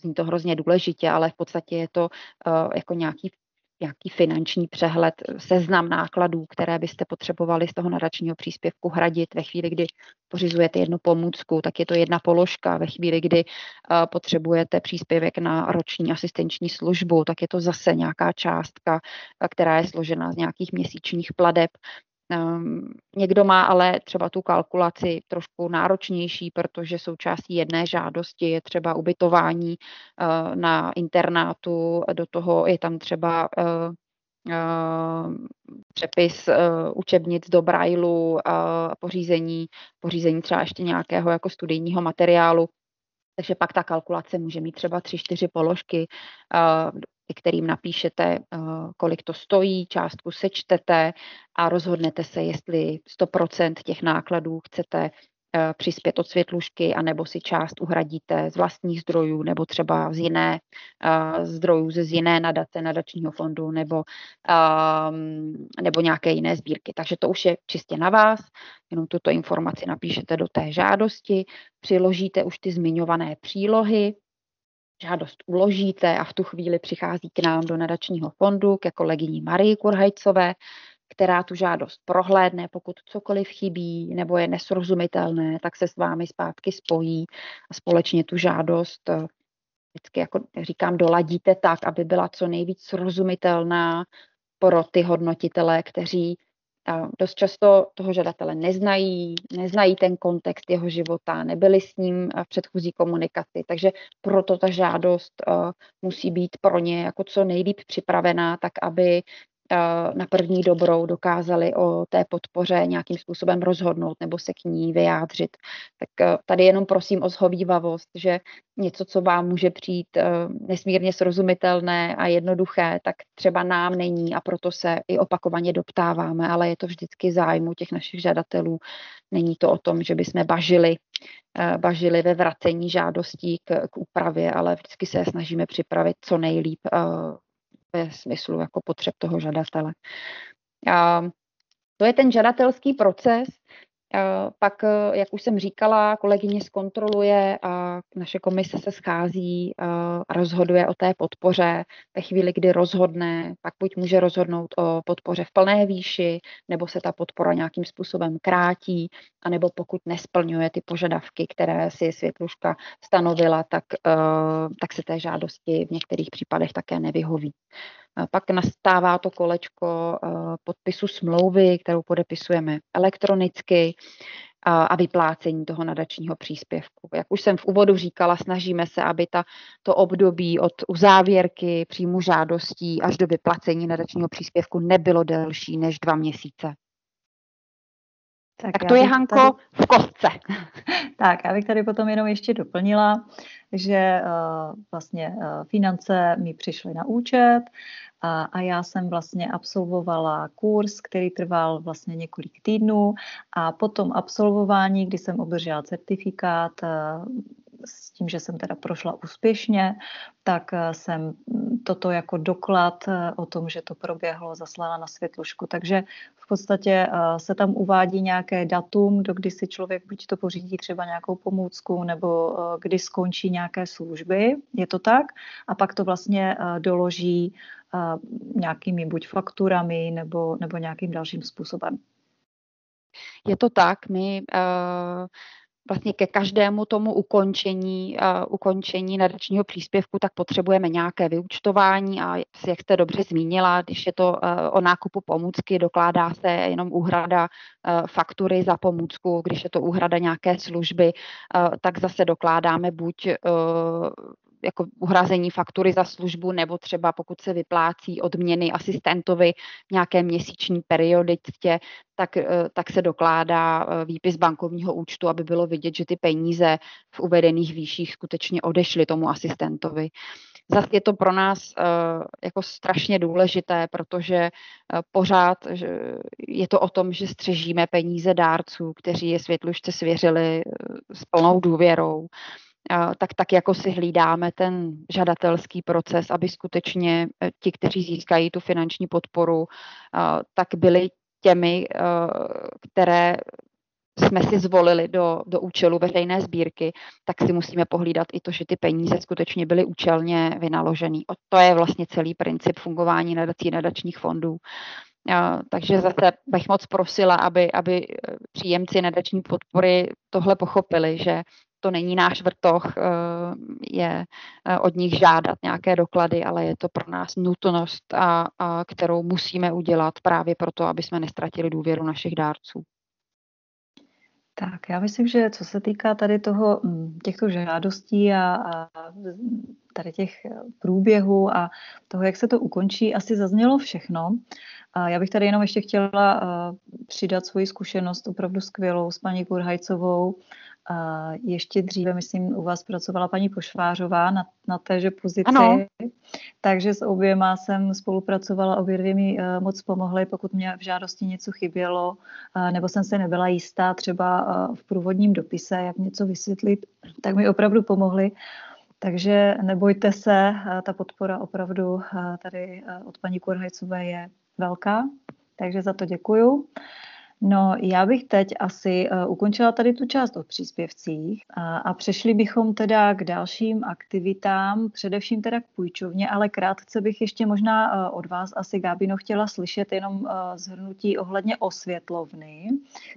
zní to hrozně důležitě, ale v podstatě je to jako nějaký nějaký finanční přehled, seznam nákladů, které byste potřebovali z toho nadačního příspěvku hradit ve chvíli, kdy pořizujete jednu pomůcku, tak je to jedna položka. Ve chvíli, kdy uh, potřebujete příspěvek na roční asistenční službu, tak je to zase nějaká částka, která je složena z nějakých měsíčních pladeb. Um, někdo má ale třeba tu kalkulaci trošku náročnější, protože součástí jedné žádosti je třeba ubytování uh, na internátu, do toho je tam třeba uh, uh, přepis uh, učebnic do brailu a uh, pořízení, pořízení třeba ještě nějakého jako studijního materiálu. Takže pak ta kalkulace může mít třeba tři, čtyři položky, kterým napíšete, eh, kolik to stojí, částku sečtete a rozhodnete se, jestli 100% těch nákladů chcete eh, přispět od světlušky, anebo si část uhradíte z vlastních zdrojů, nebo třeba z jiné uh, zdrojů, z jiné nadace, nadačního fondu, nebo, um, nebo nějaké jiné sbírky. Takže to už je čistě na vás, jenom tuto informaci napíšete do té žádosti, přiložíte už ty zmiňované přílohy, žádost uložíte a v tu chvíli přichází k nám do nadačního fondu ke kolegyni Marii Kurhajcové, která tu žádost prohlédne, pokud cokoliv chybí nebo je nesrozumitelné, tak se s vámi zpátky spojí a společně tu žádost eh, vždycky, jako říkám, doladíte tak, aby byla co nejvíc srozumitelná pro ty hodnotitele, kteří dost často toho žadatele neznají, neznají ten kontext jeho života, nebyli s ním v předchozí komunikaci, takže proto ta žádost uh, musí být pro ně jako co nejlíp připravená, tak aby na první dobrou dokázali o té podpoře nějakým způsobem rozhodnout nebo se k ní vyjádřit. Tak tady jenom prosím o zhovývavost, že něco, co vám může přijít nesmírně srozumitelné a jednoduché, tak třeba nám není a proto se i opakovaně doptáváme, ale je to vždycky zájmu těch našich žadatelů. Není to o tom, že bychom bažili bažili ve vracení žádostí k, k úpravě, ale vždycky se snažíme připravit co nejlíp ve smyslu jako potřeb toho žadatele. A to je ten žadatelský proces. Pak, jak už jsem říkala, kolegyně zkontroluje a naše komise se schází a rozhoduje o té podpoře. Ve chvíli, kdy rozhodne, pak buď může rozhodnout o podpoře v plné výši, nebo se ta podpora nějakým způsobem krátí, anebo pokud nesplňuje ty požadavky, které si světluška stanovila, tak, tak se té žádosti v některých případech také nevyhoví. Pak nastává to kolečko eh, podpisu smlouvy, kterou podepisujeme elektronicky a vyplácení toho nadačního příspěvku. Jak už jsem v úvodu říkala, snažíme se, aby ta, to období od uzávěrky příjmu žádostí až do vyplacení nadačního příspěvku nebylo delší než dva měsíce. Tak, tak to je, Hanko, tady... v kostce. Tak, já bych tady potom jenom ještě doplnila, že uh, vlastně uh, finance mi přišly na účet a, a já jsem vlastně absolvovala kurz, který trval vlastně několik týdnů a potom absolvování, kdy jsem obdržela certifikát, uh, tím, že jsem teda prošla úspěšně, tak jsem toto jako doklad o tom, že to proběhlo, zaslala na světlušku. Takže v podstatě eh, se tam uvádí nějaké datum, do kdy si člověk buď to pořídí třeba nějakou pomůcku, nebo eh, kdy skončí nějaké služby, je to tak, a pak to vlastně eh, doloží nějakými buď fakturami, nebo, nebo nějakým dalším způsobem. Je to tak, my uh vlastně ke každému tomu ukončení, uh, ukončení nadačního příspěvku, tak potřebujeme nějaké vyučtování a jak jste dobře zmínila, když je to uh, o nákupu pomůcky, dokládá se jenom úhrada uh, faktury za pomůcku, když je to úhrada nějaké služby, uh, tak zase dokládáme buď uh, jako uhrazení faktury za službu, nebo třeba pokud se vyplácí odměny asistentovi v nějaké měsíční perioditě, tak, eh, tak se dokládá eh, výpis bankovního účtu, aby bylo vidět, že ty peníze v uvedených výších skutečně odešly tomu asistentovi. Zase je to pro nás uh, jako strašně důležité, protože pořád je to o tom, že střežíme peníze dárců, kteří je světlušce svěřili s plnou důvěrou tak, tak jako si hlídáme ten žadatelský proces, aby skutečně eh, ti, kteří získají tu finanční podporu, tak byli těmi, eh, které jsme si zvolili do, do účelu veřejné sbírky, tak si musíme pohlídat i to, že ty peníze skutečně byly účelně vynaloženy. To je vlastně celý princip fungování nadací nadačních fondů. Takže zase bych moc prosila, aby, aby eh, příjemci nadační podpory tohle pochopili, že to není náš vrtoch, eh, je eh, od nich žádat nějaké doklady, ale je to pro nás nutnost, a, a kterou musíme udělat právě proto, aby jsme nestratili důvěru našich dárců. Tak, já myslím, že co se týká tady toho, hm, těchto žádostí a, a tady těch průběhů a toho, jak se to ukončí, asi zaznělo všechno. A já bych tady jenom ještě chtěla přidat svoji zkušenost opravdu skvělou s paní Kurhajcovou, a ještě dříve, myslím, u vás pracovala paní Pošvářová na, na téže pozici. Ano. Takže s oběma jsem spolupracovala, obě dvě mi uh, moc pomohly, pokud mě v žádosti něco chybělo, uh, nebo jsem se nebyla jistá třeba uh, v průvodním dopise, jak něco vysvětlit, tak mi opravdu pomohly. Takže nebojte se, ta podpora opravdu tady od paní Kurhajcové je velká, takže za to děkuju. No, já bych teď asi uh, ukončila tady tu část o příspěvcích a, a přešli bychom teda k dalším aktivitám, především teda k půjčovně, ale krátce bych ještě možná uh, od vás asi, Gábino, chtěla slyšet jenom uh, zhrnutí ohledně osvětlovny,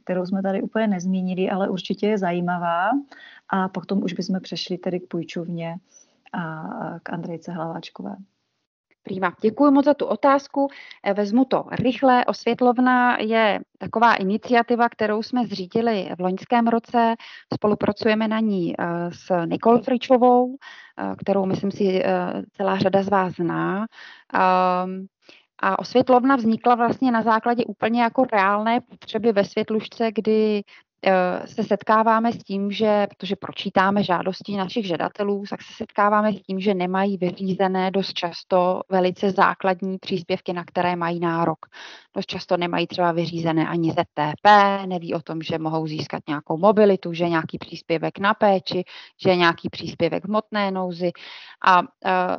kterou jsme tady úplně nezmínili, ale určitě je zajímavá a potom už bychom přešli tedy k půjčovně a k Andrejce Hlaváčkové. Prýma. Děkuji moc za tu otázku. Eh, vezmu to rychle. Osvětlovna je taková iniciativa, kterou jsme zřídili v loňském roce. Spolupracujeme na ní eh, s Nikol Fričovou, eh, kterou myslím si celá řada z vás zná. Ehm, A osvětlovna vznikla vlastně na základě úplně jako reálné potřeby ve světlušce, kdy se setkáváme s tím, že, protože pročítáme žádosti našich žadatelů, tak se setkáváme s tím, že nemají vyřízené dost často velice základní příspěvky, na které mají nárok. Dost často nemají třeba vyřízené ani ZTP, neví o tom, že mohou získat nějakou mobilitu, že nějaký příspěvek na péči, že nějaký příspěvek v hmotné nouzi. A eh,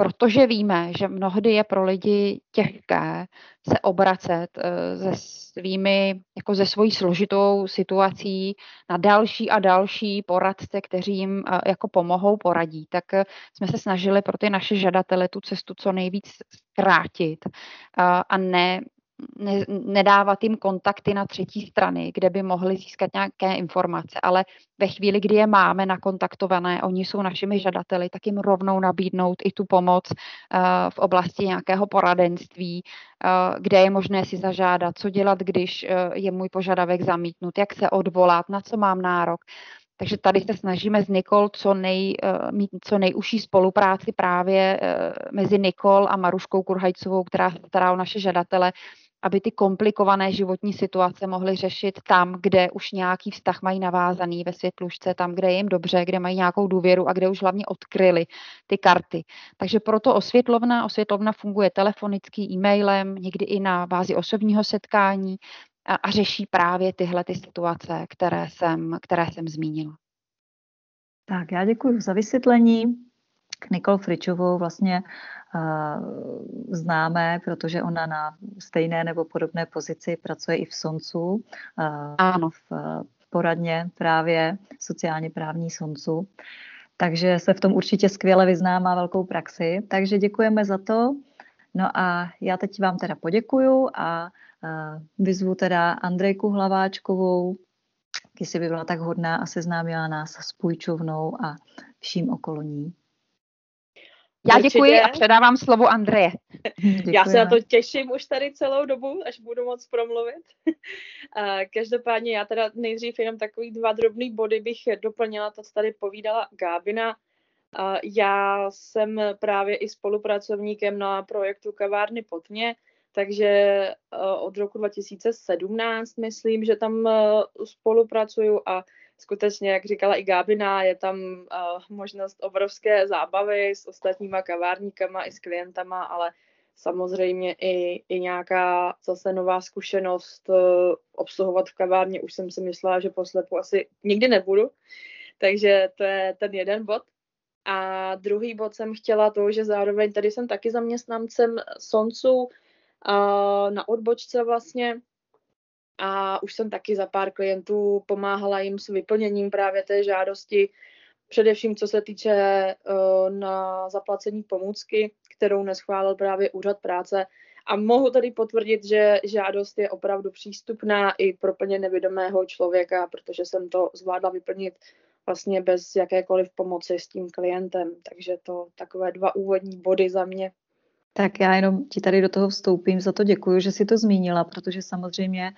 protože víme, že mnohdy je pro lidi těžké se obracet se eh, svými, jako ze svojí složitou situací na další a další poradce, kteří jim eh, jako pomohou, poradí, tak eh, jsme se snažili pro ty naše žadatele tu cestu co nejvíc zkrátit a ne ne, nedávat jim kontakty na třetí strany, kde by mohli získat nějaké informace, ale ve chvíli, kdy je máme nakontaktované, oni jsou našimi žadateli, tak jim rovnou nabídnout i tu pomoc uh, v oblasti nějakého poradenství, uh, kde je možné si zažádat, co dělat, když uh, je můj požadavek zamítnut, jak se odvolat, na co mám nárok. Takže tady se snažíme s Nikol co, nej, mít co nejužší spolupráci právě mezi Nikol a Maruškou Kurhajcovou, která stará o naše žadatele, aby ty komplikované životní situace mohly řešit tam, kde už nějaký vztah mají navázaný ve světlušce, tam, kde je jim dobře, kde mají nějakou důvěru a kde už hlavně odkryli ty karty. Takže proto osvětlovna, osvětlovna funguje telefonicky, e-mailem, někdy i na bázi osobního setkání a, a řeší právě tyhle ty situace, které jsem, které jsem zmínila. Tak já děkuji za vysvětlení. Nikol Fričovou vlastně známe, protože ona na stejné nebo podobné pozici pracuje i v Soncu. Ano. V, v poradně právě sociálně právní Soncu. Takže se v tom určitě skvěle vyzná, má velkou praxi. Takže děkujeme za to. No a já teď vám teda poděkuju a vyzvu teda Andrejku Hlaváčkovou, jestli by byla tak hodná a seznámila nás s půjčovnou a vším okolo ní. Já děkuji a předávám slovo Andreje. Já se na to těším už tady celou dobu, až budu moc promluvit. Každopádně já teda nejdřív jenom takový dva drobný body bych doplnila, to, co tady povídala Gábina. Já jsem právě i spolupracovníkem na projektu Kavárny pod mě, takže od roku 2017 myslím, že tam spolupracuju a skutečně, jak říkala i Gábina, je tam uh, možnost obrovské zábavy s ostatníma kavárníkama i s klientama, ale samozřejmě i, i nějaká zase nová zkušenost uh, obsluhovat v kavárně. Už jsem si myslela, že poslepu asi nikdy nebudu. Takže to je ten jeden bod. A druhý bod jsem chtěla to, že zároveň tady jsem taky zaměstnancem Soncu uh, na odbočce vlastně, a už jsem taky za pár klientů pomáhala jim s vyplněním právě té žádosti, především co se týče uh, na zaplacení pomůcky, kterou neschválil právě úřad práce. A mohu tady potvrdit, že žádost je opravdu přístupná i pro plně nevědomého člověka, protože jsem to zvládla vyplnit vlastně bez jakékoliv pomoci s tím klientem. Takže to takové dva úvodní body za mě. Tak já jenom ti tady do toho vstoupím, za to děkuji, že si to zmínila, protože samozřejmě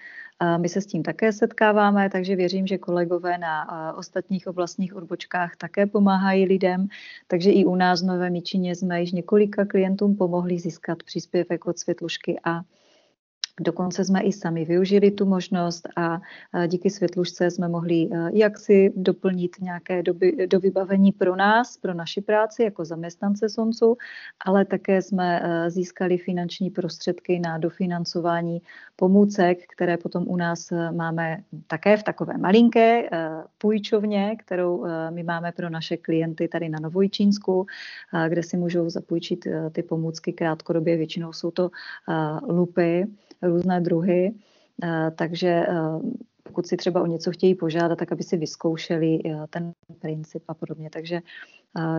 my se s tím také setkáváme, takže věřím, že kolegové na ostatních oblastních odbočkách také pomáhají lidem, takže i u nás v Nové Mičině jsme již několika klientům pomohli získat příspěvek od Světlušky a Dokonce jsme i sami využili tu možnost a díky světlušce jsme mohli e, jak si doplnit nějaké doby, do vybavení pro nás, pro naši práci jako zaměstnance Soncu, ale také jsme získali finanční prostředky na dofinancování pomůcek, které potom u nás máme také v takové malinké půjčovně, kterou my máme pro naše klienty tady na Novojčínsku, kde si můžou zapůjčit ty pomůcky krátkodobě. Většinou jsou to lupy, různé druhy, eh, takže eh, pokud si třeba o něco chtějí požádat, tak aby si vyzkoušeli eh, ten princip a podobně. Takže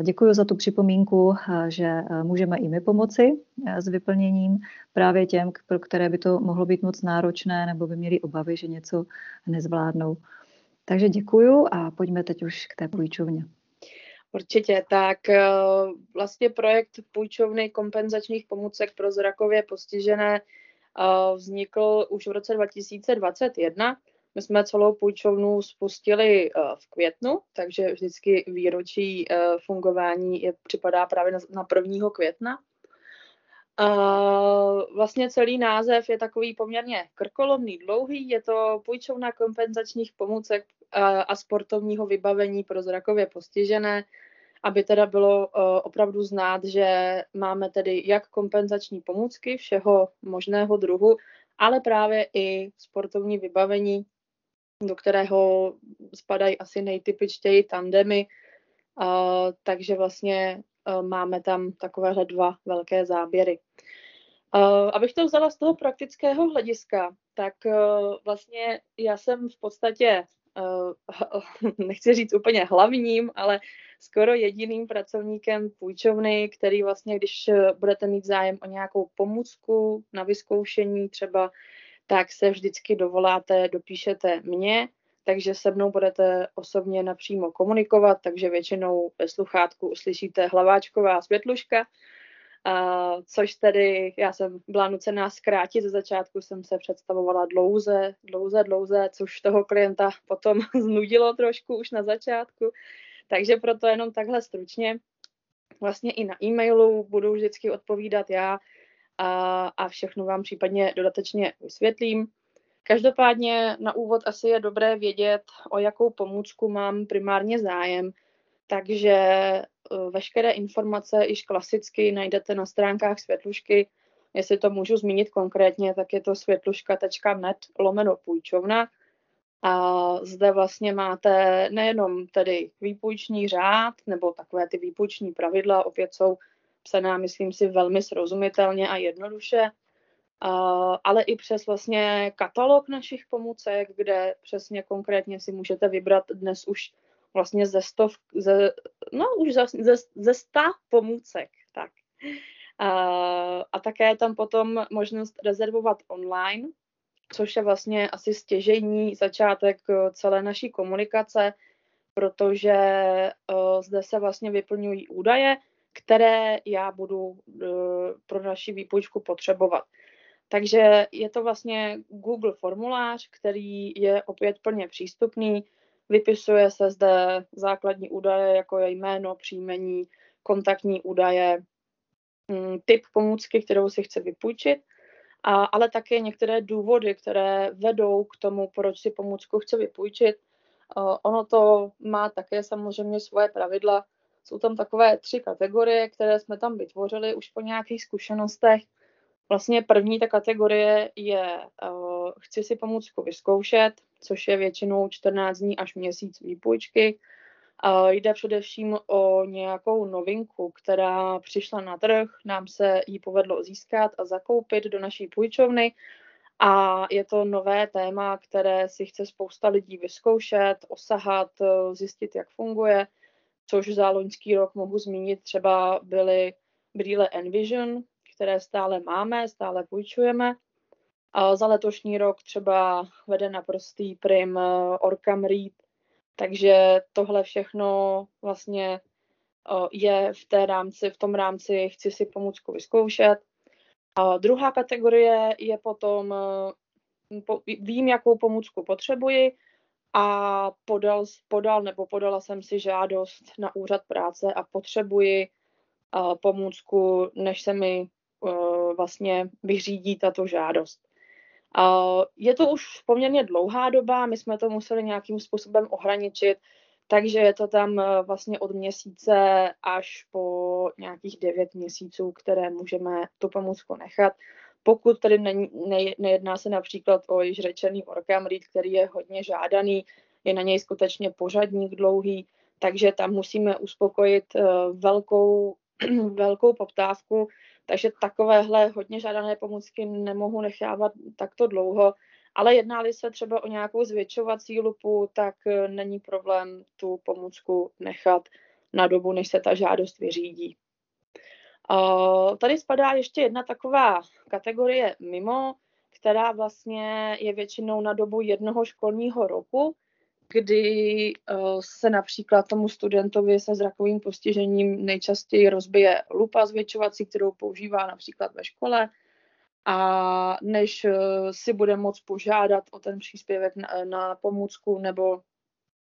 děkuji za tu připomínku, že můžeme i my pomoci s vyplněním právě těm, pro které by to mohlo být moc náročné nebo by měli obavy, že něco nezvládnou. Takže děkuji a pojďme teď už k té půjčovně. Určitě, tak vlastně projekt půjčovny kompenzačních pomůcek pro zrakově postižené vznikl už v roce 2021. My jsme celou půjčovnu spustili eh, v květnu, takže vždycky výročí eh, fungování je, připadá právě na, na 1. května. Vlastně celý název je takový poměrně krkolomný, dlouhý. Je to půjčovna kompenzačních pomůcek uh, a sportovního vybavení pro zrakově postižené, aby teda bylo uh, opravdu znát, že máme tedy jak kompenzační pomůcky všeho možného druhu, ale právě i sportovní vybavení, do kterého spadají asi nejtypičtěji tandemy, uh, takže vlastně uh, máme tam takovéhle dva velké záběry. Abych to vzala z toho praktického hlediska, tak vlastně já jsem v podstatě, nechci říct úplně hlavním, ale skoro jediným pracovníkem půjčovny, který vlastně, když budete mít zájem o nějakou pomůcku na vyzkoušení třeba, tak se vždycky dovoláte, dopíšete mě, takže se mnou budete osobně napřímo komunikovat, takže většinou ve sluchátku uslyšíte hlaváčková světluška, Uh, což tedy já jsem byla nucená zkrátit. Ze začátku jsem se představovala dlouze, dlouze, dlouze, což toho klienta potom znudilo trošku už na začátku. Takže proto jenom takhle stručně. Vlastně i na e-mailu budu vždycky odpovídat já a, a všechno vám případně dodatečně vysvětlím. Každopádně na úvod asi je dobré vědět, o jakou pomůcku mám primárně zájem, takže eh, veškeré informace již klasicky najdete na stránkách Světlušky. Jestli to můžu zmínit konkrétně, tak je to světluška.net lomeno půjčovna. A zde vlastně máte nejenom tedy výpůjční řád nebo takové ty výpůjční pravidla, opět jsou psaná, myslím si, velmi srozumitelně a jednoduše, ale i přes vlastně katalog našich pomůcek, kde přesně konkrétně si můžete vybrat dnes už vlastně ze stov, ze, no už ze, ze, sta pomůcek, tak. A, a také je tam potom možnost rezervovat online, což je vlastně asi stěžení začátek eh, celé naší komunikace, protože uh, zde se vlastně vyplňují údaje, které já budu uh, pro naši výpůjčku potřebovat. Takže je to vlastně Google formulář, který je opět plně přístupný. Vypisuje se zde základní údaje, jako je jméno, příjmení, kontaktní údaje, mm, typ pomůcky, kterou si chce vypůjčit, a, ale také některé důvody, které vedou k tomu, proč si pomůcku chce vypůjčit. Ono to má také samozřejmě svoje pravidla. Jsou tam takové tři kategorie, které jsme tam vytvořili už po nějakých zkušenostech. Vlastně první ta kategorie je chci si pomůcku vyzkoušet, což je většinou 14 dní až měsíc výpůjčky. Jde především o nějakou novinku, která přišla na trh, nám se ji povedlo získat a zakoupit do naší půjčovny a je to nové téma, které si chce spousta lidí vyzkoušet, osahat, zjistit, jak funguje, což za loňský rok mohu zmínit třeba byly brýle Envision, které stále máme, stále půjčujeme. A za letošní rok třeba vede naprostý prim eh, Orcam Read, takže tohle všechno vlastně je v té rámci, v tom rámci chci si pomůcku vyzkoušet. A druhá kategorie je potom, vím, jakou pomůcku potřebuji a podal, podal nebo podala jsem si žádost na úřad práce a potřebuji pomůcku, než se mi vlastně vyřídí tato žádost. Je to už poměrně dlouhá doba, my jsme to museli nějakým způsobem ohraničit, takže je to tam eh, vlastně od měsíce až po nějakých devět měsíců, které můžeme tu pomůcku nechat. Pokud tedy ne, ne, nejedná se například o již řečený Orcam Read, který je hodně žádaný, je na něj skutečně pořadník dlouhý, takže tam musíme uspokojit eh, velkou, velkou poptávku, takže takovéhle hodně žádané pomůcky nemohu nechávat takto dlouho, ale jednáli se třeba o nějakou zvětšovací lupu, tak eh, není problém tu pomůcku nechat na dobu, než se ta žádost vyřídí. Tady spadá ještě jedna taková kategorie mimo, která vlastně je většinou na dobu jednoho školního roku, kdy uh, se například tomu studentovi se zrakovým postižením nejčastěji rozbije lupa zvětšovací, kterou používá například ve škole. A než uh, si bude moct požádat o ten příspěvek na, na pomůcku nebo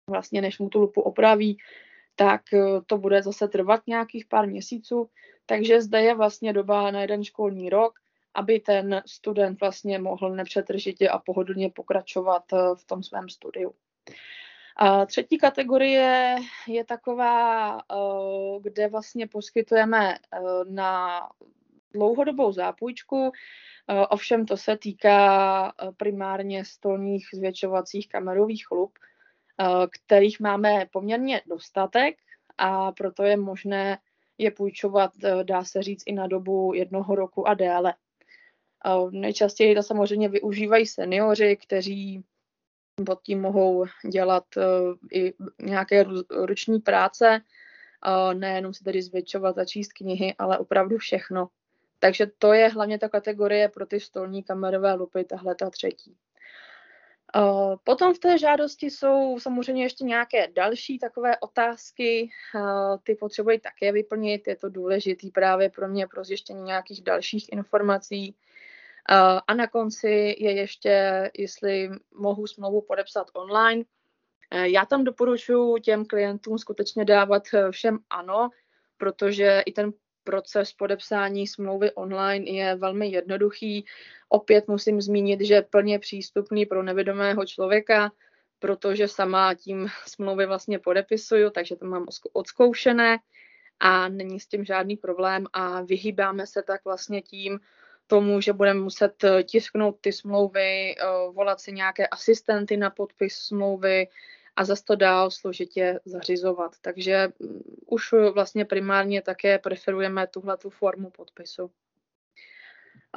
vlastně než mu tu lupu opraví, tak to bude zase trvat nějakých pár měsíců, takže zde je vlastně doba na jeden školní rok, aby ten student vlastně mohl nepřetržitě a pohodlně pokračovat v tom svém studiu. A třetí kategorie je taková, eh, kde vlastně poskytujeme eh, na dlouhodobou zápůjčku, eh, ovšem to se týká primárně stolních zvětšovacích kamerových chlup, kterých máme poměrně dostatek a proto je možné je půjčovat, dá se říct, i na dobu jednoho roku a déle. Nejčastěji to samozřejmě využívají seniori, kteří pod tím mohou dělat uh, i nějaké ruční práce, nejenom si tedy zvětšovat a číst knihy, ale opravdu všechno. Takže to je hlavně ta kategorie pro ty stolní kamerové lupy, tahle ta třetí. Potom v té žádosti jsou samozřejmě ještě nějaké další takové otázky, ty potřebuji také vyplnit, je to důležitý právě pro mě pro zjištění nějakých dalších informací. A na konci je ještě, jestli mohu smlouvu podepsat online. E, já tam doporučuji těm klientům skutečně dávat e, všem ano, protože i ten proces podepsání smlouvy online je velmi jednoduchý. Opět musím zmínit, že je plně přístupný pro nevědomého člověka, protože sama tím smlouvy vlastně podepisuju, takže to mám odzkoušené a není s tím žádný problém a vyhýbáme se tak vlastně tím, tomu, že budeme muset eh, tisknout ty smlouvy, eh, volat si nějaké asistenty na podpis smlouvy a zase to dál složitě zařizovat. Takže mm, už vlastně primárně také preferujeme tuhle tu formu podpisu.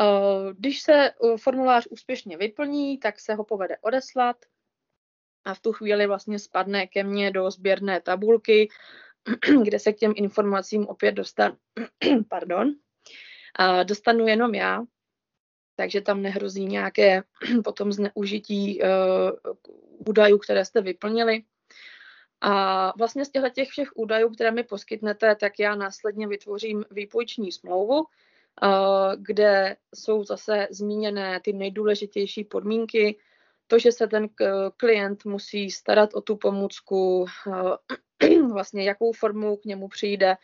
Eh, když se formulář úspěšně vyplní, tak se ho povede odeslat a v tu chvíli vlastně spadne ke mně do sběrné tabulky, kde se k těm informacím opět dostanu. Pardon dostanu jenom já, takže tam nehrozí nějaké potom zneužití uh, údajů, které jste vyplnili. A vlastně z těchto těch všech údajů, které mi poskytnete, tak já následně vytvořím výpůjční smlouvu, uh, kde jsou zase zmíněné ty nejdůležitější podmínky, to, že se ten klient musí starat o tu pomůcku, vlastně jakou formou k němu přijde, Eh,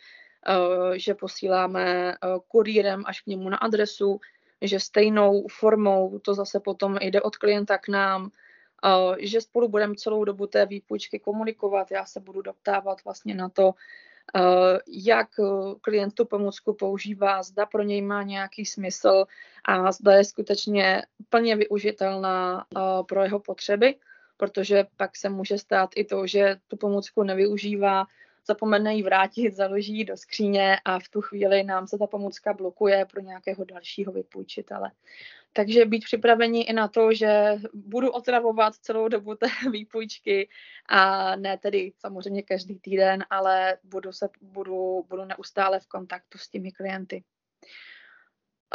že posíláme eh, kurýrem až k němu na adresu, že stejnou formou to zase potom jde od klienta k nám, eh, že spolu budeme celou dobu té výpůjčky komunikovat. Já se budu doptávat vlastně na to, jak klient tu pomůcku používá, zda pro něj má nějaký smysl a zda je skutečně plně využitelná pro jeho potřeby, protože pak se může stát i to, že tu pomůcku nevyužívá, zapomene ji vrátit, založí ji do skříně a v tu chvíli nám se ta pomůcka blokuje pro nějakého dalšího vypůjčitele. Takže být připraveni i na to, že budu otravovat celou dobu té výpůjčky a ne tedy samozřejmě každý týden, ale budu, se, budu, budu neustále v kontaktu s těmi klienty.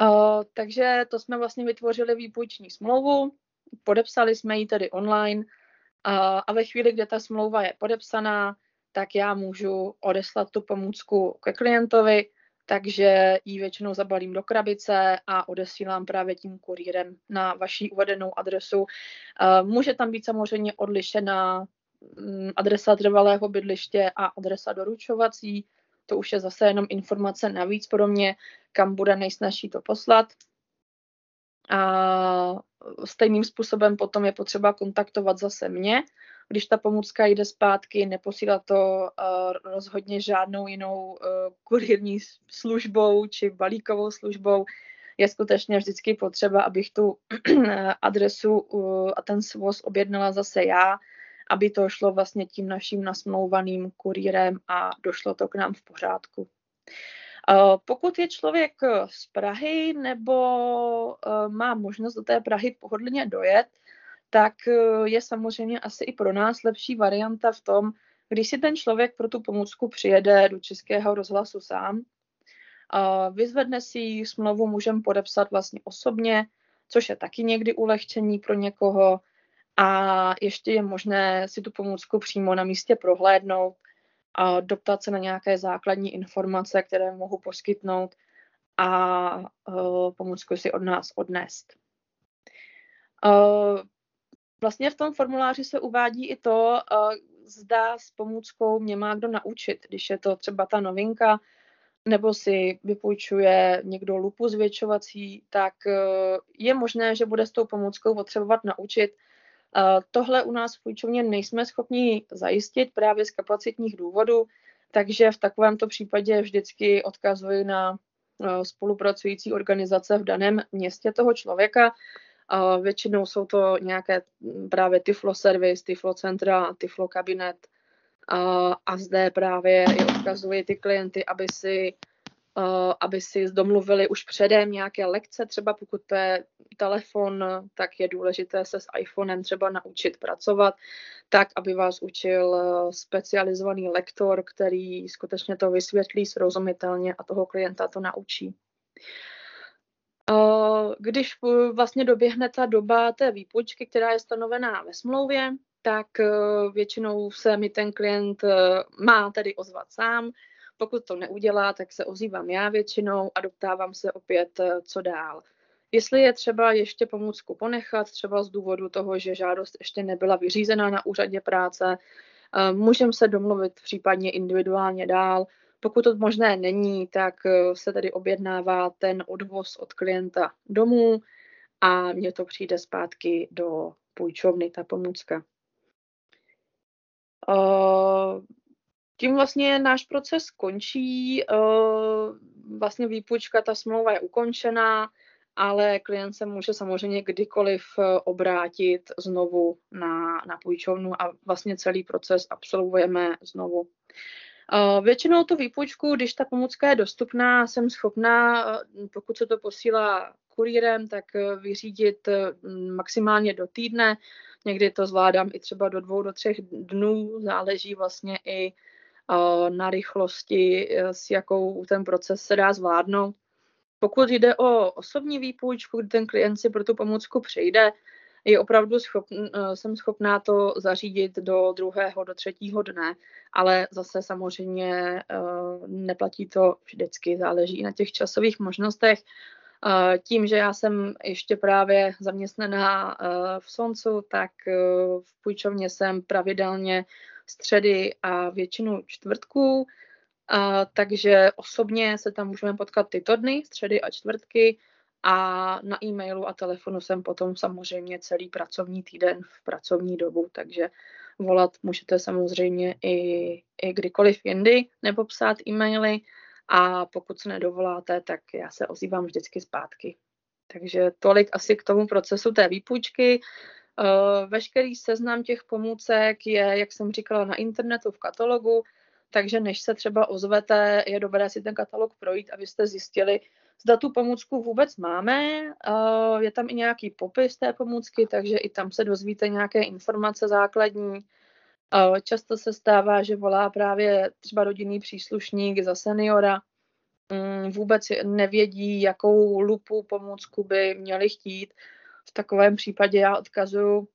Uh, takže to jsme vlastně vytvořili výpůjční smlouvu, podepsali jsme ji tedy online uh, a ve chvíli, kdy ta smlouva je podepsaná, tak já můžu odeslat tu pomůcku ke klientovi, takže ji většinou zabalím do krabice a odesílám právě tím kurýrem na vaši uvedenou adresu. Může tam být samozřejmě odlišena mm, adresa trvalého bydliště a adresa doručovací. To už je zase jenom informace navíc pro mě, kam bude nejsnažší to poslat. A stejným způsobem potom je potřeba kontaktovat zase mě, když ta pomůcka jde zpátky, neposílat to uh, rozhodně žádnou jinou uh, kurierní službou či balíkovou službou. Je skutečně vždycky potřeba, abych tu adresu uh, a ten svoz objednala zase já, aby to šlo vlastně tím naším nasmlouvaným kurýrem a došlo to k nám v pořádku. Pokud je člověk z Prahy nebo má možnost do té Prahy pohodlně dojet, tak eh, je samozřejmě asi i pro nás lepší varianta v tom, když si ten člověk pro tu pomůcku přijede do Českého rozhlasu sám, a vyzvedne si smlouvu, můžeme podepsat vlastně osobně, což je taky někdy ulehčení pro někoho a ještě je možné si tu pomůcku přímo na místě prohlédnout a doptat se na nějaké základní informace, které mohu poskytnout a uh, pomůcku si od nás odnést. Uh, Vlastně v tom formuláři se uvádí i to, zda s pomůckou mě má kdo naučit, když je to třeba ta novinka, nebo si vypůjčuje někdo lupu zvětšovací, tak uh, je možné, že bude s tou pomůckou potřebovat naučit. Uh, tohle u nás v půjčovně nejsme schopni zajistit právě z kapacitních důvodů, takže v takovémto případě vždycky odkazuji na spolupracující organizace v daném městě toho člověka, většinou jsou to nějaké mm, právě Tiflo Service, Tiflo Centra, Tiflo Kabinet a, zde právě i odkazuji ty klienty, aby si aby si domluvili už předem nějaké lekce, třeba pokud to je telefon, tak je důležité se s iPhonem třeba naučit pracovat, tak, aby vás učil specializovaný lektor, který skutečně to vysvětlí srozumitelně a toho klienta to naučí. Když vlastně doběhne ta doba té výpůjčky, která je stanovená ve smlouvě, tak e, většinou se mi ten klient e, má tedy ozvat sám. Pokud to neudělá, tak se ozývám já většinou a doptávám se opět, e, co dál. Jestli je třeba ještě pomůcku ponechat, třeba z důvodu toho, že žádost ještě nebyla vyřízená na úřadě práce, můžeme se domluvit případně individuálně dál. Pokud to možné není, tak eh, se tedy objednává ten odvoz od klienta domů a mně to přijde zpátky do půjčovny, ta pomůcka. Eh, tím vlastně náš proces končí, eh, vlastně výpůjčka, ta smlouva je ukončená, ale klient se může samozřejmě kdykoliv obrátit znovu na, na půjčovnu a vlastně celý proces absolvujeme znovu. Většinou tu výpůjčku, když ta pomůcka je dostupná, jsem schopná, pokud se to posílá kurýrem, tak e, vyřídit maximálně do týdne. Někdy to zvládám i třeba do dvou, do třech dnů. Záleží vlastně i na rychlosti, s jakou ten proces se dá zvládnout. Pokud jde o osobní výpůjčku, kdy ten klient si pro tu pomůcku přejde, je opravdu schopn, eh, jsem schopná to zařídit do druhého, do třetího dne, ale zase samozřejmě eh, neplatí to vždycky, záleží na těch časových možnostech. Eh, tím, že já jsem ještě právě zaměstnaná v Soncu, tak v půjčovně jsem pravidelně středy a většinu čtvrtků, takže osobně se tam můžeme potkat tyto dny, středy a čtvrtky, a na e-mailu a telefonu jsem potom samozřejmě celý pracovní týden v pracovní dobu, takže volat můžete samozřejmě i, i kdykoliv jindy nebo psát e-maily a pokud se nedovoláte, tak já se ozývám vždycky zpátky. Takže tolik asi k tomu procesu té výpůjčky. Eh, veškerý seznam těch pomůcek je, jak jsem říkala, na internetu v katalogu, takže než se třeba ozvete, je dobré si ten katalog projít, abyste zjistili, zda tu pomůcku vůbec máme. Je tam i nějaký popis té pomůcky, takže i tam se dozvíte nějaké informace základní. Často se stává, že volá právě třeba rodinný příslušník za seniora, mm, vůbec nevědí, jakou lupu pomůcku by měli chtít. V takovém případě já odkazuju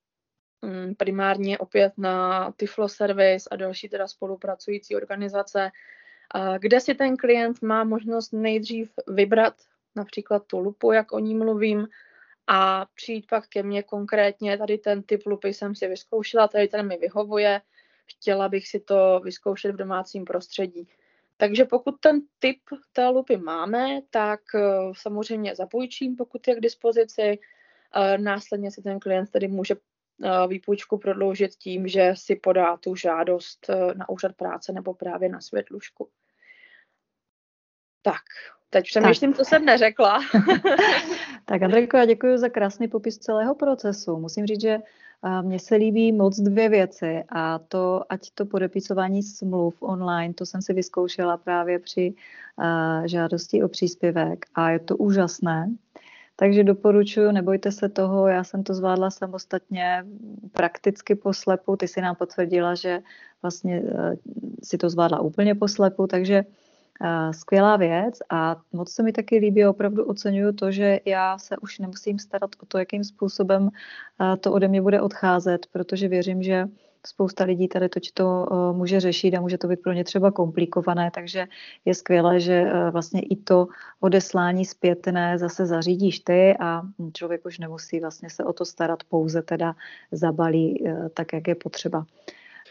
mm, primárně opět na Tiflo Service a další teda spolupracující organizace, kde si ten klient má možnost nejdřív vybrat například tu lupu, jak o ní mluvím, a přijít pak ke mně konkrétně, tady ten typ lupy jsem si vyzkoušela, tady ten mi vyhovuje, chtěla bych si to vyzkoušet v domácím prostředí. Takže pokud ten typ té lupy máme, tak eh, samozřejmě zapůjčím, pokud je k dispozici. Eh, následně si ten klient tedy může eh, výpůjčku prodloužit tím, že si podá tu žádost na úřad práce nebo právě na světlušku. Tak, teď přemýšlím, tak. co jsem neřekla. tak Andrejko, já děkuji za krásný popis celého procesu. Musím říct, že mně se líbí moc dvě věci a to, ať to podepisování smluv online, to jsem si vyzkoušela právě při žádosti o příspěvek a je to úžasné. Takže doporučuji, nebojte se toho, já jsem to zvládla samostatně, prakticky poslepu, ty si nám potvrdila, že vlastně e, si to zvládla úplně poslepu, takže skvělá věc a moc se mi taky líbí, opravdu oceňuju to, že já se už nemusím starat o to, jakým způsobem to ode mě bude odcházet, protože věřím, že spousta lidí tady to, to může řešit a může to být pro ně třeba komplikované, takže je skvělé, že vlastně i to odeslání zpětné zase zařídíš ty a člověk už nemusí vlastně se o to starat, pouze teda zabalí tak, jak je potřeba.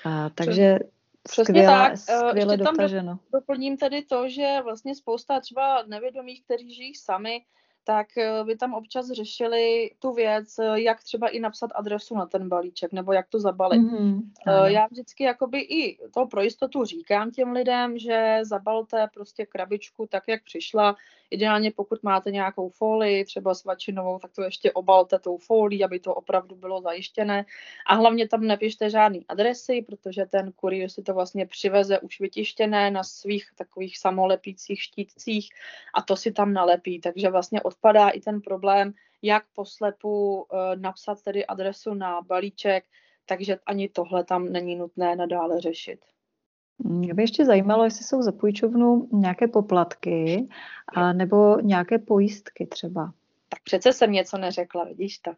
A, takže Přesně skvěle, tak. Skvěle Ještě tam doplním tedy to, že vlastně spousta třeba nevědomých, kteří žijí sami, tak by eh, tam občas řešili tu věc, eh, jak třeba i napsat adresu na ten balíček, nebo jak to zabalit. Mm-hmm. Já vždycky jakoby i to pro jistotu říkám těm lidem, že zabalte prostě krabičku tak, jak přišla. Ideálně pokud máte nějakou folii, třeba svačinovou, tak to ještě obalte tou folí, aby to opravdu bylo zajištěné. A hlavně tam nepište žádný adresy, protože ten kuriér si to vlastně přiveze už vytištěné na svých takových samolepících štítcích a to si tam nalepí. Takže vlastně odpadá i ten problém, jak poslepu eh, napsat tedy adresu na balíček, takže ani tohle tam není nutné nadále řešit. Mě by ještě zajímalo, jestli jsou za půjčovnu nějaké poplatky a nebo nějaké pojistky třeba. Tak přece jsem něco neřekla, vidíš to.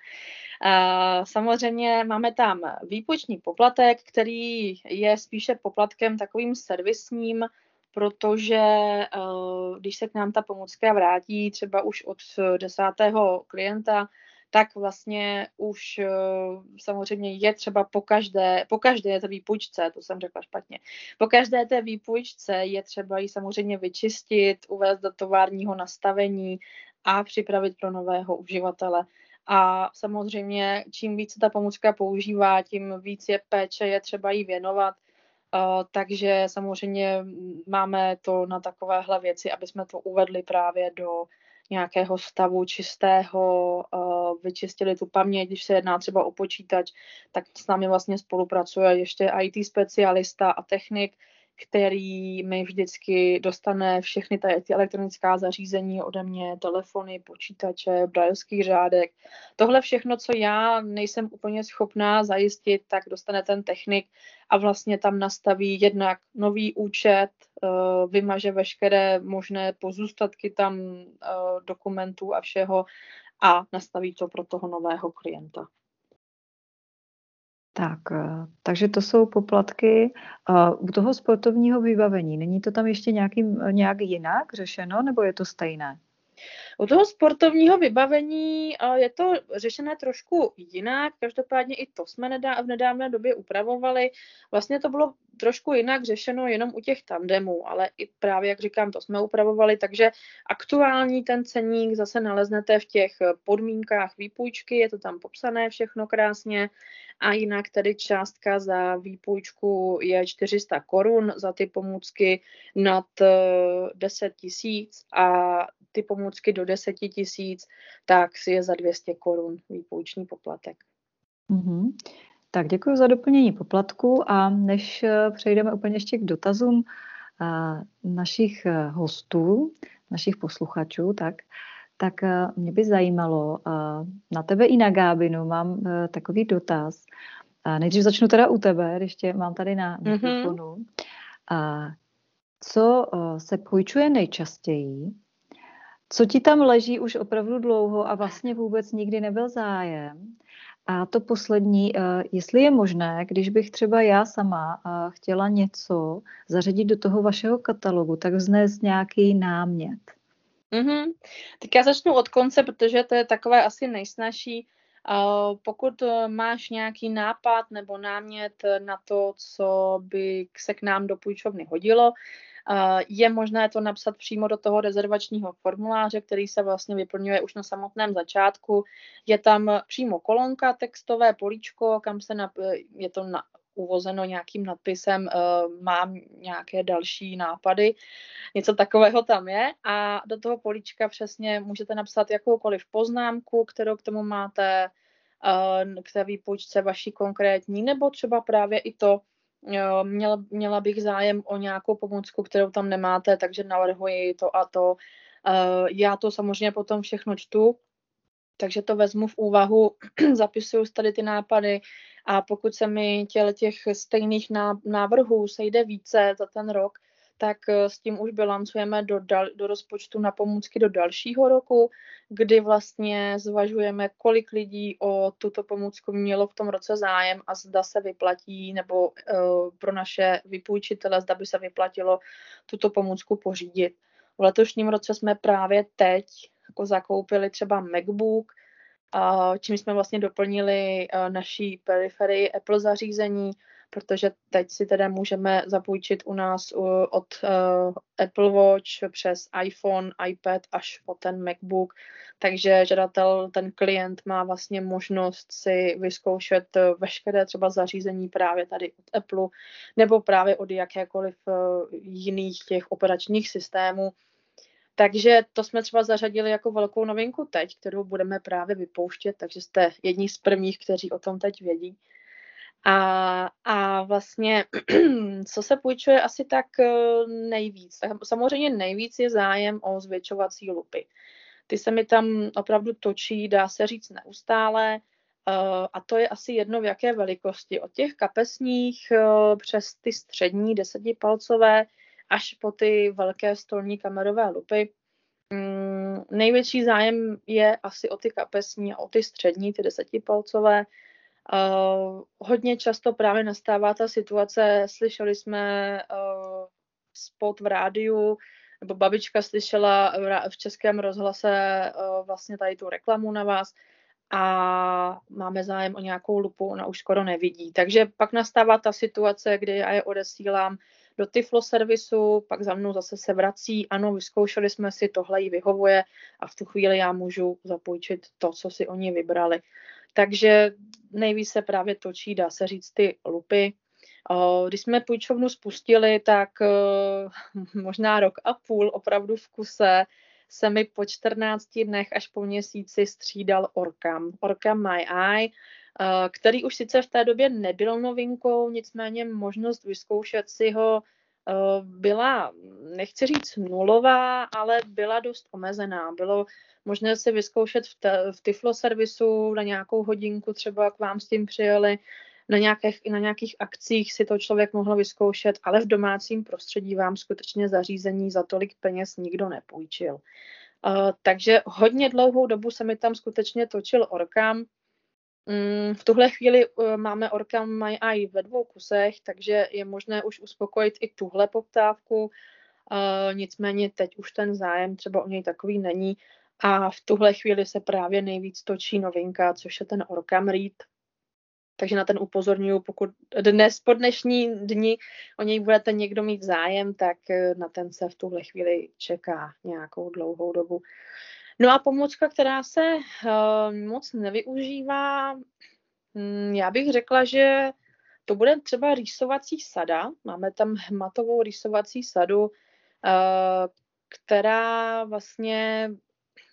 Samozřejmě máme tam výpočný poplatek, který je spíše poplatkem takovým servisním, protože eh, když se k nám ta pomůcka vrátí třeba už od desátého klienta, tak vlastně už eh, samozřejmě je třeba po každé, po každé té výpůjčce, to jsem řekla špatně, po každé té výpůjčce je třeba ji samozřejmě vyčistit, uvést do továrního nastavení a připravit pro nového uživatele. A samozřejmě, čím více ta pomůcka používá, tím víc je péče, je třeba jí věnovat. Uh, takže samozřejmě máme to na takovéhle věci, aby jsme to uvedli právě do nějakého stavu čistého, uh, vyčistili tu paměť, když se jedná třeba o počítač, tak s námi vlastně spolupracuje ještě IT specialista a technik, který mi vždycky dostane všechny ty, ty elektronická zařízení ode mě, telefony, počítače, brajlský řádek. Tohle všechno, co já nejsem úplně schopná zajistit, tak dostane ten technik a vlastně tam nastaví jednak nový účet, eh, vymaže veškeré možné pozůstatky tam eh, dokumentů a všeho a nastaví to pro toho nového klienta. Tak, eh, takže to jsou poplatky u toho sportovního vybavení. Není to tam ještě nějakým, nějak jinak řešeno, nebo je to stejné? U toho sportovního vybavení je to řešené trošku jinak, každopádně i to jsme v nedávné době upravovali. Vlastně to bylo trošku jinak řešeno jenom u těch tandemů, ale i právě, jak říkám, to jsme upravovali, takže aktuální ten ceník zase naleznete v těch podmínkách výpůjčky, je to tam popsané všechno krásně a jinak tedy částka za výpůjčku je 400 korun za ty pomůcky nad 10 eh, tisíc a ty pomůcky do 10 tisíc, tak si je za 200 korun výpůjční poplatek. Mm-hmm. Tak děkuji za doplnění poplatku a než eh, přejdeme úplně ještě k dotazům eh, našich hostů, našich posluchačů, tak tak mě by zajímalo, na tebe i na Gábinu mám takový dotaz. Nejdřív začnu teda u tebe, když tě mám tady na mhm. mikrofonu. Mm-hmm. Co se půjčuje nejčastěji? Co ti tam leží už opravdu dlouho a vlastně vůbec nikdy nebyl zájem? A to poslední, jestli je možné, když bych třeba já sama chtěla něco zařadit do toho vašeho katalogu, tak vznést nějaký námět. Mm-hmm. Tak já začnu od konce, protože to je takové asi nejsnažší. Uh, pokud máš nějaký nápad nebo námět na to, co by se k nám do půjčovny hodilo, je možné to napsat přímo do toho rezervačního formuláře, který se vlastně vyplňuje už na samotném začátku. Je tam přímo kolonka, textové políčko, kam se nap- je to na, uvozeno nějakým nadpisem, uh, mám nějaké další nápady, něco takového tam je a do toho políčka přesně můžete napsat jakoukoliv poznámku, kterou k tomu máte, k té výpočce vaší konkrétní, nebo třeba právě i to, měla, měla bych zájem o nějakou pomůcku, kterou tam nemáte, takže navrhuji to a to. Uh, já to samozřejmě potom všechno čtu, takže to vezmu v úvahu, zapisuju tady ty nápady a pokud se mi těle těch stejných návrhů sejde více za ten rok, tak eh, s tím už bilancujeme do, dal, do rozpočtu na pomůcky do dalšího roku, kdy vlastně zvažujeme, kolik lidí o tuto pomůcku mělo v tom roce zájem a zda se vyplatí, nebo uh, pro naše vypůjčitele, zda by se vyplatilo tuto pomůcku pořídit. V letošním roce jsme právě teď jako zakoupili třeba MacBook, čím jsme vlastně doplnili naší periferii Apple zařízení, protože teď si teda můžeme zapůjčit u nás od uh, Apple Watch přes iPhone, iPad až po ten MacBook, takže žadatel, ten klient má vlastně možnost si vyzkoušet veškeré třeba zařízení právě tady od Apple nebo právě od jakékoliv uh, jiných těch operačních systémů. Takže to jsme třeba zařadili jako velkou novinku teď, kterou budeme právě vypouštět, takže jste jedni z prvních, kteří o tom teď vědí. A, a vlastně, co se půjčuje asi tak eh, nejvíc? Tak samozřejmě nejvíc je zájem o zvětšovací lupy. Ty se mi tam opravdu točí, dá se říct neustále, eh, a to je asi jedno v jaké velikosti. Od těch kapesních eh, přes ty střední desetipalcové až po ty velké stolní kamerové lupy. Mm, největší zájem je asi o ty kapesní a o ty střední, ty desetipalcové. Uh, hodně často právě nastává ta situace, slyšeli jsme uh, spot v rádiu, nebo babička slyšela v českém rozhlase uh, vlastně tady tu reklamu na vás a máme zájem o nějakou lupu, ona už skoro nevidí. Takže pak nastává ta situace, kdy já je odesílám do Tiflo servisu, pak za mnou zase se vrací, ano, vyzkoušeli jsme si, tohle jí vyhovuje a v tu chvíli já můžu zapůjčit to, co si oni vybrali. Takže nejvíc se právě točí, dá se říct, ty lupy. Když jsme půjčovnu spustili, tak možná rok a půl opravdu v kuse se mi po 14 dnech až po měsíci střídal Orkam. Orkam My Eye, který už sice v té době nebyl novinkou, nicméně možnost vyzkoušet si ho byla, nechci říct nulová, ale byla dost omezená. Bylo možné si vyzkoušet v, te, v Tiflo servisu na nějakou hodinku, třeba k vám s tím přijeli, na, nějakých, na nějakých akcích si to člověk mohl vyzkoušet, ale v domácím prostředí vám skutečně zařízení za tolik peněz nikdo nepůjčil. Uh, takže hodně dlouhou dobu se mi tam skutečně točil Orkam. Mm, v tuhle chvíli uh, máme Orkam My Eye ve dvou kusech, takže je možné už uspokojit i tuhle poptávku. Uh, nicméně teď už ten zájem třeba o něj takový není. A v tuhle chvíli se právě nejvíc točí novinka, což je ten Orkam Read. Takže na ten upozorňuji, pokud dnes po dnešní dni o něj budete někdo mít zájem, tak eh, na ten se v tuhle chvíli čeká nějakou dlouhou dobu. No a pomůcka, která se uh, moc nevyužívá, hm, já bych řekla, že to bude třeba rýsovací sada. Máme tam hmatovou rýsovací sadu, uh, která vlastně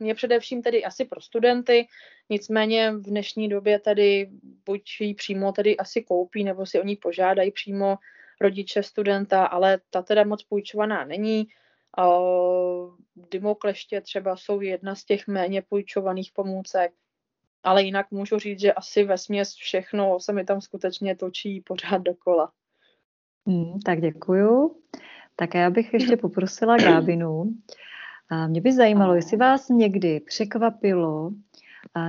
je především tedy asi pro studenty, nicméně v dnešní době tedy buď ji přímo tedy asi koupí, nebo si o ní požádají přímo rodiče studenta, ale ta teda moc půjčovaná není. Dymokleště třeba jsou jedna z těch méně půjčovaných pomůcek, ale jinak můžu říct, že asi ve směs všechno se mi tam skutečně točí pořád dokola. Hmm, tak děkuju. Tak já bych ještě poprosila Gábinu, a mě by zajímalo, jestli vás někdy překvapilo,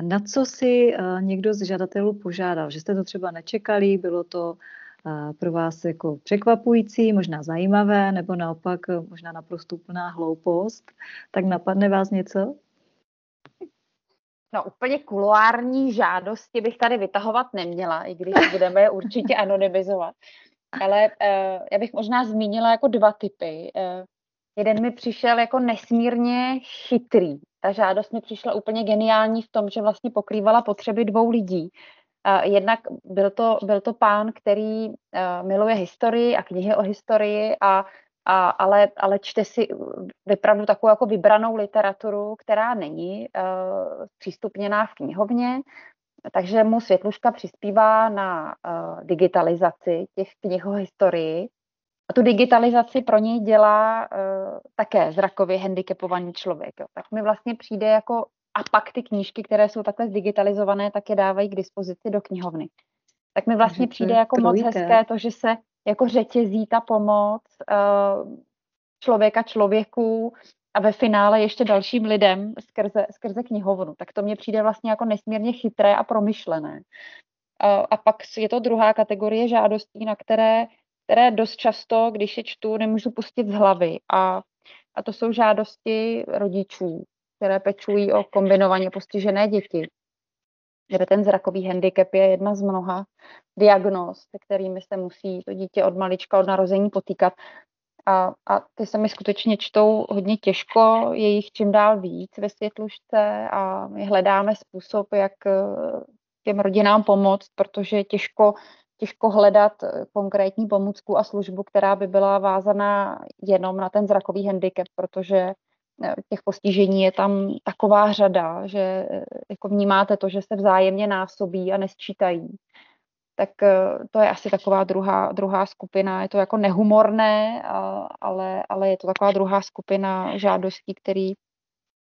na co si někdo z žadatelů požádal, že jste to třeba nečekali, bylo to pro vás jako překvapující, možná zajímavé, nebo naopak možná naprosto úplná hloupost, tak napadne vás něco? No úplně kuloární žádosti bych tady vytahovat neměla, i když budeme je určitě anonymizovat. Ale uh, já bych možná zmínila jako dva typy. Uh, Jeden mi přišel jako nesmírně chytrý. Ta žádost mi přišla úplně geniální v tom, že vlastně pokrývala potřeby dvou lidí. Jednak byl to, byl to pán, který uh, miluje historii a knihy o historii, a, a, ale, ale čte si vypravdu takovou jako vybranou literaturu, která není uh, přístupněná v knihovně. Takže mu Světluška přispívá na uh, digitalizaci těch knih o historii a tu digitalizaci pro něj dělá také zrakově handicapovaný člověk. Tak mi vlastně přijde jako, a pak ty knížky, které jsou takhle zdigitalizované, tak je dávají k dispozici do knihovny. Tak mi vlastně přijde jako moc hezké to, že se jako řetězí ta pomoc uh, člověka člověku a ve finále ještě dalším lidem skrze, skrze knihovnu. Tak to mně přijde vlastně jako nesmírně chytré a promyšlené. Uh, a pak je to druhá kategorie žádostí, na které které dost často, když je čtu, nemůžu pustit z hlavy. A, a to jsou žádosti rodičů, které pečují o kombinovaně postižené děti. kde ten zrakový handicap je jedna z mnoha diagnóz, se kterými se musí to dítě od malička, od narození potýkat. A, a ty se mi skutečně čtou hodně těžko, je jich čím dál víc ve světlušce a my hledáme způsob, jak eh, těm rodinám pomoct, protože těžko, těžko hledat eh, konkrétní pomůcku a službu, která by byla vázaná jenom na ten zrakový handicap, protože těch postižení je tam taková řada, že jako vnímáte to, že se vzájemně násobí a nesčítají tak eh, to je asi taková druhá, druhá skupina. Je to jako nehumorné, ale, ale je to taková druhá skupina žádostí, který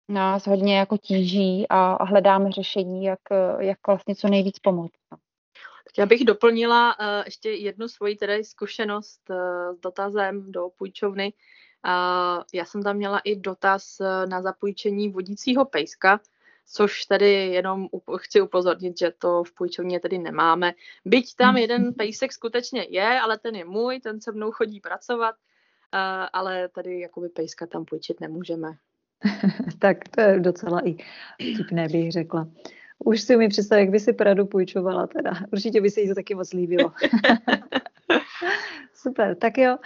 nás hodně jako tíží a, hledáme řešení, jak, jak vlastně co nejvíc pomoct. Já bych doplnila uh, ještě jednu svoji tedy zkušenost uh, s dotazem do půjčovny. Uh, já jsem tam měla i dotaz uh, na zapůjčení vodícího pejska, což tedy jenom chci upozornit, že to v půjčovně tedy nemáme. Byť tam jeden pejsek skutečně je, ale ten je můj, ten se mnou chodí pracovat, ale tady jakoby pejska tam půjčit nemůžeme. tak to je docela i vtipné, bych řekla. Už si mi představit, jak by si Pradu půjčovala teda. Určitě by se jí to taky moc líbilo. Super, tak jo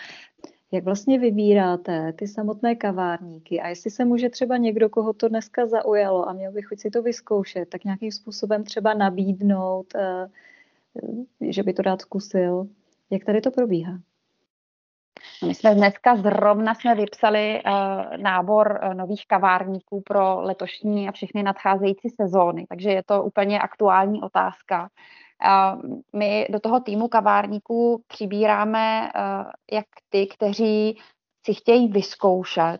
jak vlastně vybíráte ty samotné kavárníky a jestli se může třeba někdo, koho to dneska zaujalo a měl by chuť si to vyzkoušet, tak nějakým způsobem třeba nabídnout, eh, že by to rád zkusil. Jak tady to probíhá? My jsme dneska zrovna jsme vypsali uh, nábor uh, nových kavárníků pro letošní a všechny nadcházející sezóny, takže je to úplně aktuální otázka. My do toho týmu kavárníků přibíráme jak ty, kteří si chtějí vyzkoušet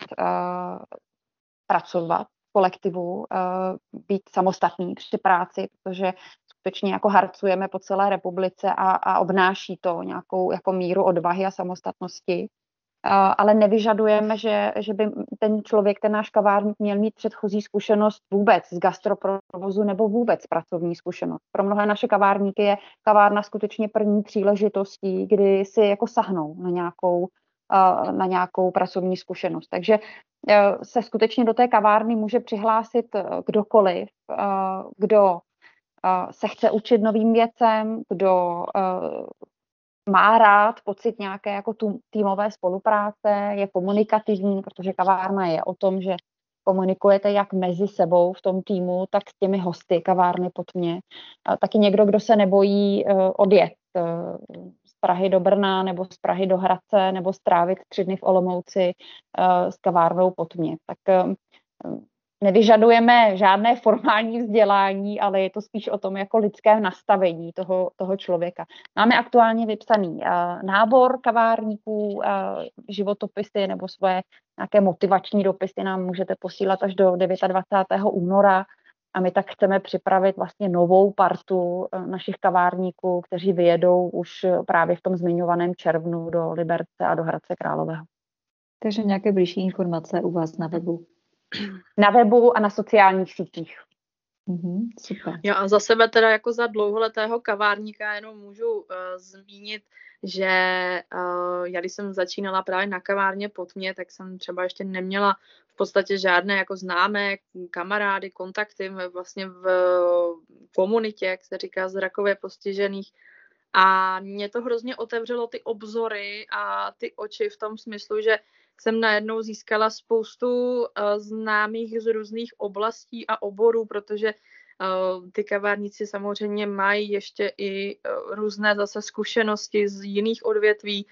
pracovat v kolektivu, být samostatní při práci, protože skutečně jako harcujeme po celé republice a, a obnáší to nějakou jako míru odvahy a samostatnosti ale nevyžadujeme, že, že by ten člověk, ten náš kavárník měl mít předchozí zkušenost vůbec z gastroprovozu nebo vůbec pracovní zkušenost. Pro mnohé naše kavárníky je kavárna skutečně první příležitostí, kdy si jako sahnou na nějakou, na nějakou pracovní zkušenost. Takže e, se skutečně do té kavárny může přihlásit e, kdokoliv, e, kdo se chce učit novým věcem, kdo má rád pocit nějaké jako týmové spolupráce, je komunikativní, protože kavárna je o tom, že komunikujete jak mezi sebou v tom týmu, tak s těmi hosty kavárny pod mě. Taky někdo, kdo se nebojí uh, odjet uh, z Prahy do Brna nebo z Prahy do Hradce nebo strávit tři dny v Olomouci uh, s kavárnou pod mě. Tak nevyžadujeme žádné formální vzdělání, ale je to spíš o tom jako lidském nastavení toho, toho člověka. Máme aktuálně vypsaný uh, nábor kavárníků, uh, životopisy nebo svoje nějaké motivační dopisy nám můžete posílat až do 29. února a my tak chceme připravit vlastně novou partu uh, našich kavárníků, kteří vyjedou už právě v tom zmiňovaném červnu do Liberce a do Hradce Králového. Takže nějaké blížší informace u vás na webu na webu a na sociálních sítích. Mm-hmm, super. Jo a za sebe teda jako za dlouholetého kavárníka jenom můžu uh, zmínit, že uh, já když jsem začínala právě na kavárně pod mě, tak jsem třeba ještě neměla v podstatě žádné jako známé kamarády, kontakty vlastně v komunitě, jak se říká, zrakově postižených. A mě to hrozně otevřelo ty obzory a ty oči v tom smyslu, že jsem najednou získala spoustu uh, známých z různých oblastí a oborů, protože uh, ty kavárníci samozřejmě mají ještě i uh, různé zase zkušenosti z jiných odvětví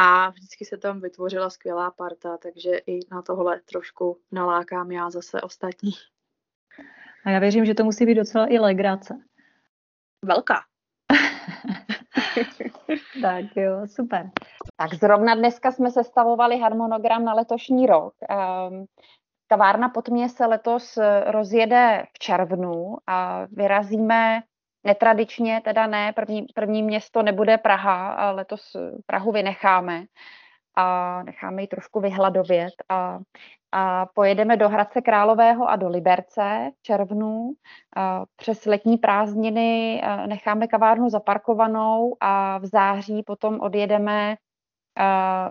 a vždycky se tam vytvořila skvělá parta, takže i na tohle trošku nalákám já zase ostatní. A já věřím, že to musí být docela i legrace. Velká. tak jo, super. Tak zrovna dneska jsme sestavovali harmonogram na letošní rok. Ehm, kavárna pod mě se letos eh, rozjede v červnu a vyrazíme netradičně, teda ne, první, první město nebude Praha, a letos Prahu vynecháme a necháme ji trošku vyhladovět a, a pojedeme do Hradce Králového a do Liberce v červnu. A přes letní prázdniny necháme kavárnu zaparkovanou a v září potom odjedeme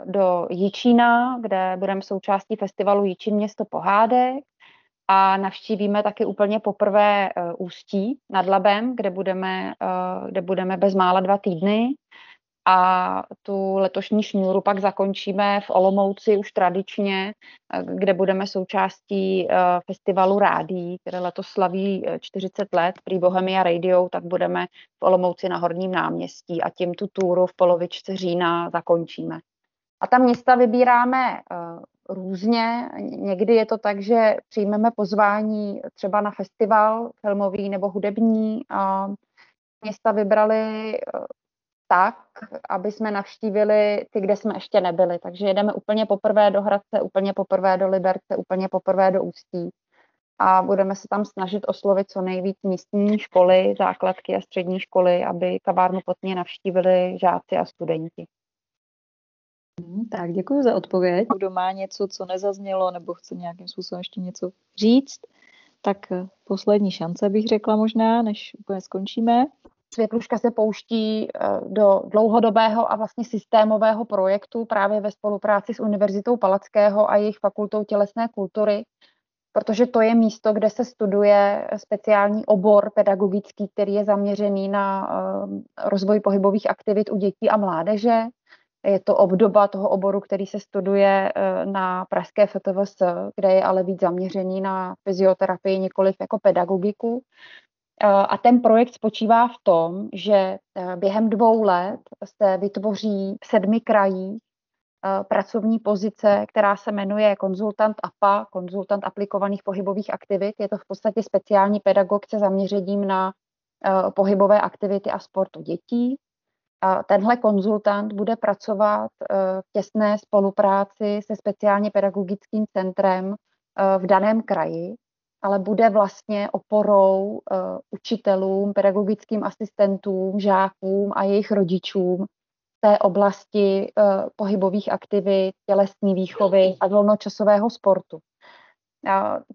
do Jičína, kde budeme součástí festivalu Jičín město pohádek. A navštívíme taky úplně poprvé Ústí nad Labem, kde budeme, kde budeme bezmála dva týdny a tu letošní šňůru pak zakončíme v Olomouci už tradičně, kde budeme součástí festivalu Rádí, které letos slaví 40 let, prý Bohemia Radio, tak budeme v Olomouci na Horním náměstí a tím tu túru v polovičce října zakončíme. A ta města vybíráme různě. Někdy je to tak, že přijmeme pozvání třeba na festival filmový nebo hudební. A města vybrali tak, aby jsme navštívili ty, kde jsme ještě nebyli. Takže jedeme úplně poprvé do Hradce, úplně poprvé do Liberce, úplně poprvé do Ústí. A budeme se tam snažit oslovit co nejvíc místní školy, základky a střední školy, aby kavárnu potně navštívili žáci a studenti. Hmm, tak děkuji za odpověď. Kdo má něco, co nezaznělo, nebo chce nějakým způsobem ještě něco říct, tak eh, poslední šance bych řekla možná, než úplně skončíme. Světluška se pouští eh, do dlouhodobého a vlastně systémového projektu právě ve spolupráci s Univerzitou Palackého a jejich fakultou tělesné kultury, protože to je místo, kde se studuje speciální obor pedagogický, který je zaměřený na eh, rozvoj pohybových aktivit u dětí a mládeže. Je to obdoba toho oboru, který se studuje eh, na Pražské FTVS, kde je ale víc zaměřený na fyzioterapii, nikoliv jako pedagogiku. Eh, a ten projekt spočívá v tom, že eh, během dvou let se vytvoří v sedmi krajích pracovní pozice, která se jmenuje konzultant APA, konzultant aplikovaných pohybových aktivit. Je to v podstatě speciální pedagog se zaměřením na pohybové aktivity a sportu dětí. Tenhle konzultant bude pracovat eh, v těsné spolupráci se speciálně pedagogickým centrem eh, v daném kraji, ale bude vlastně oporou eh, učitelům, pedagogickým asistentům, žákům a jejich rodičům v té oblasti pohybových aktivit, tělesní výchovy a volnočasového sportu.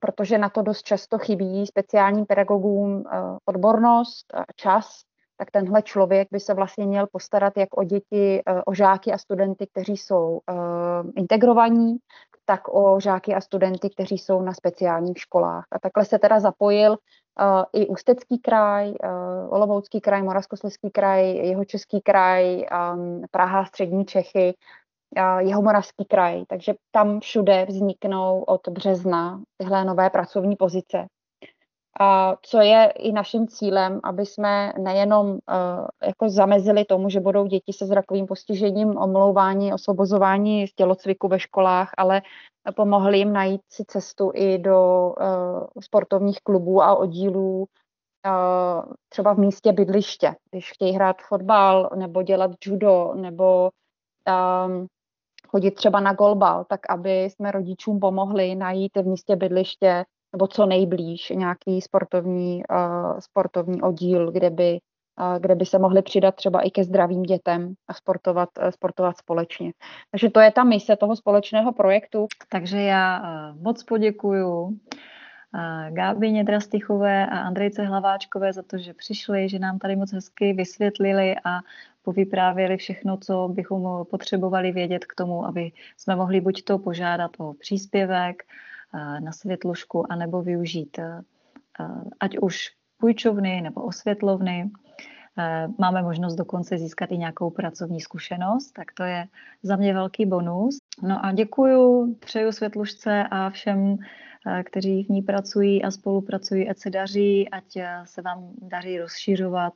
Protože na to dost často chybí speciálním pedagogům odbornost, čas tak tenhle člověk by se vlastně měl postarat jak o děti, eh, o žáky a studenty, kteří jsou eh, integrovaní, tak o žáky a studenty, kteří jsou na speciálních školách. A takhle se teda zapojil eh, i Ústecký kraj, Olomoucký kraj, Moravskoslezský kraj, jeho český kraj, Praha, Střední Čechy, jeho moravský kraj. Takže tam všude vzniknou od března tyhle nové pracovní pozice a co je i naším cílem, aby jsme nejenom uh, jako zamezili tomu, že budou děti se zrakovým postižením omlouvání, osvobozování z tělocviku ve školách, ale pomohli jim najít si cestu i do uh, sportovních klubů a oddílů uh, třeba v místě bydliště, když chtějí hrát fotbal nebo dělat judo nebo um, chodit třeba na golbal, tak aby jsme rodičům pomohli najít v místě bydliště nebo co nejblíž nějaký sportovní, uh, sportovní oddíl, kde by, uh, kde by se mohli přidat třeba i ke zdravým dětem a sportovat, uh, sportovat společně. Takže to je ta mise toho společného projektu. Takže já moc poděkuju Gábině Drastichové a Andrejce Hlaváčkové za to, že přišli, že nám tady moc hezky vysvětlili a povyprávěli všechno, co bychom potřebovali vědět k tomu, aby jsme mohli buď to požádat o příspěvek, na světlušku, anebo využít ať už půjčovny nebo osvětlovny. Máme možnost dokonce získat i nějakou pracovní zkušenost, tak to je za mě velký bonus. No a děkuju, přeju světlušce a všem, kteří v ní pracují a spolupracují, ať se daří, ať se vám daří rozšiřovat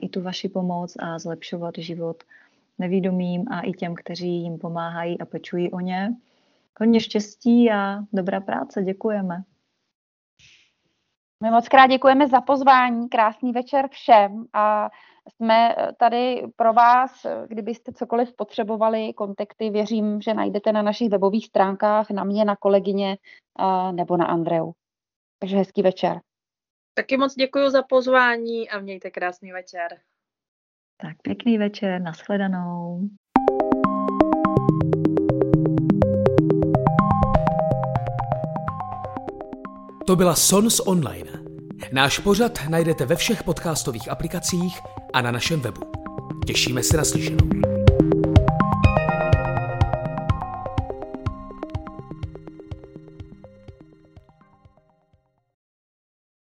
i tu vaši pomoc a zlepšovat život nevídomým a i těm, kteří jim pomáhají a pečují o ně. Hodně štěstí a dobrá práce. Děkujeme. My moc krát děkujeme za pozvání, krásný večer všem a jsme tady pro vás, kdybyste cokoliv potřebovali, kontakty, věřím, že najdete na našich webových stránkách, na mě, na kolegyně nebo na Andreu. Takže hezký večer. Taky moc děkuji za pozvání a mějte krásný večer. Tak pěkný večer, nashledanou. To byla Sons Online. Náš pořad najdete ve všech podcastových aplikacích a na našem webu. Těšíme se na slyšenou.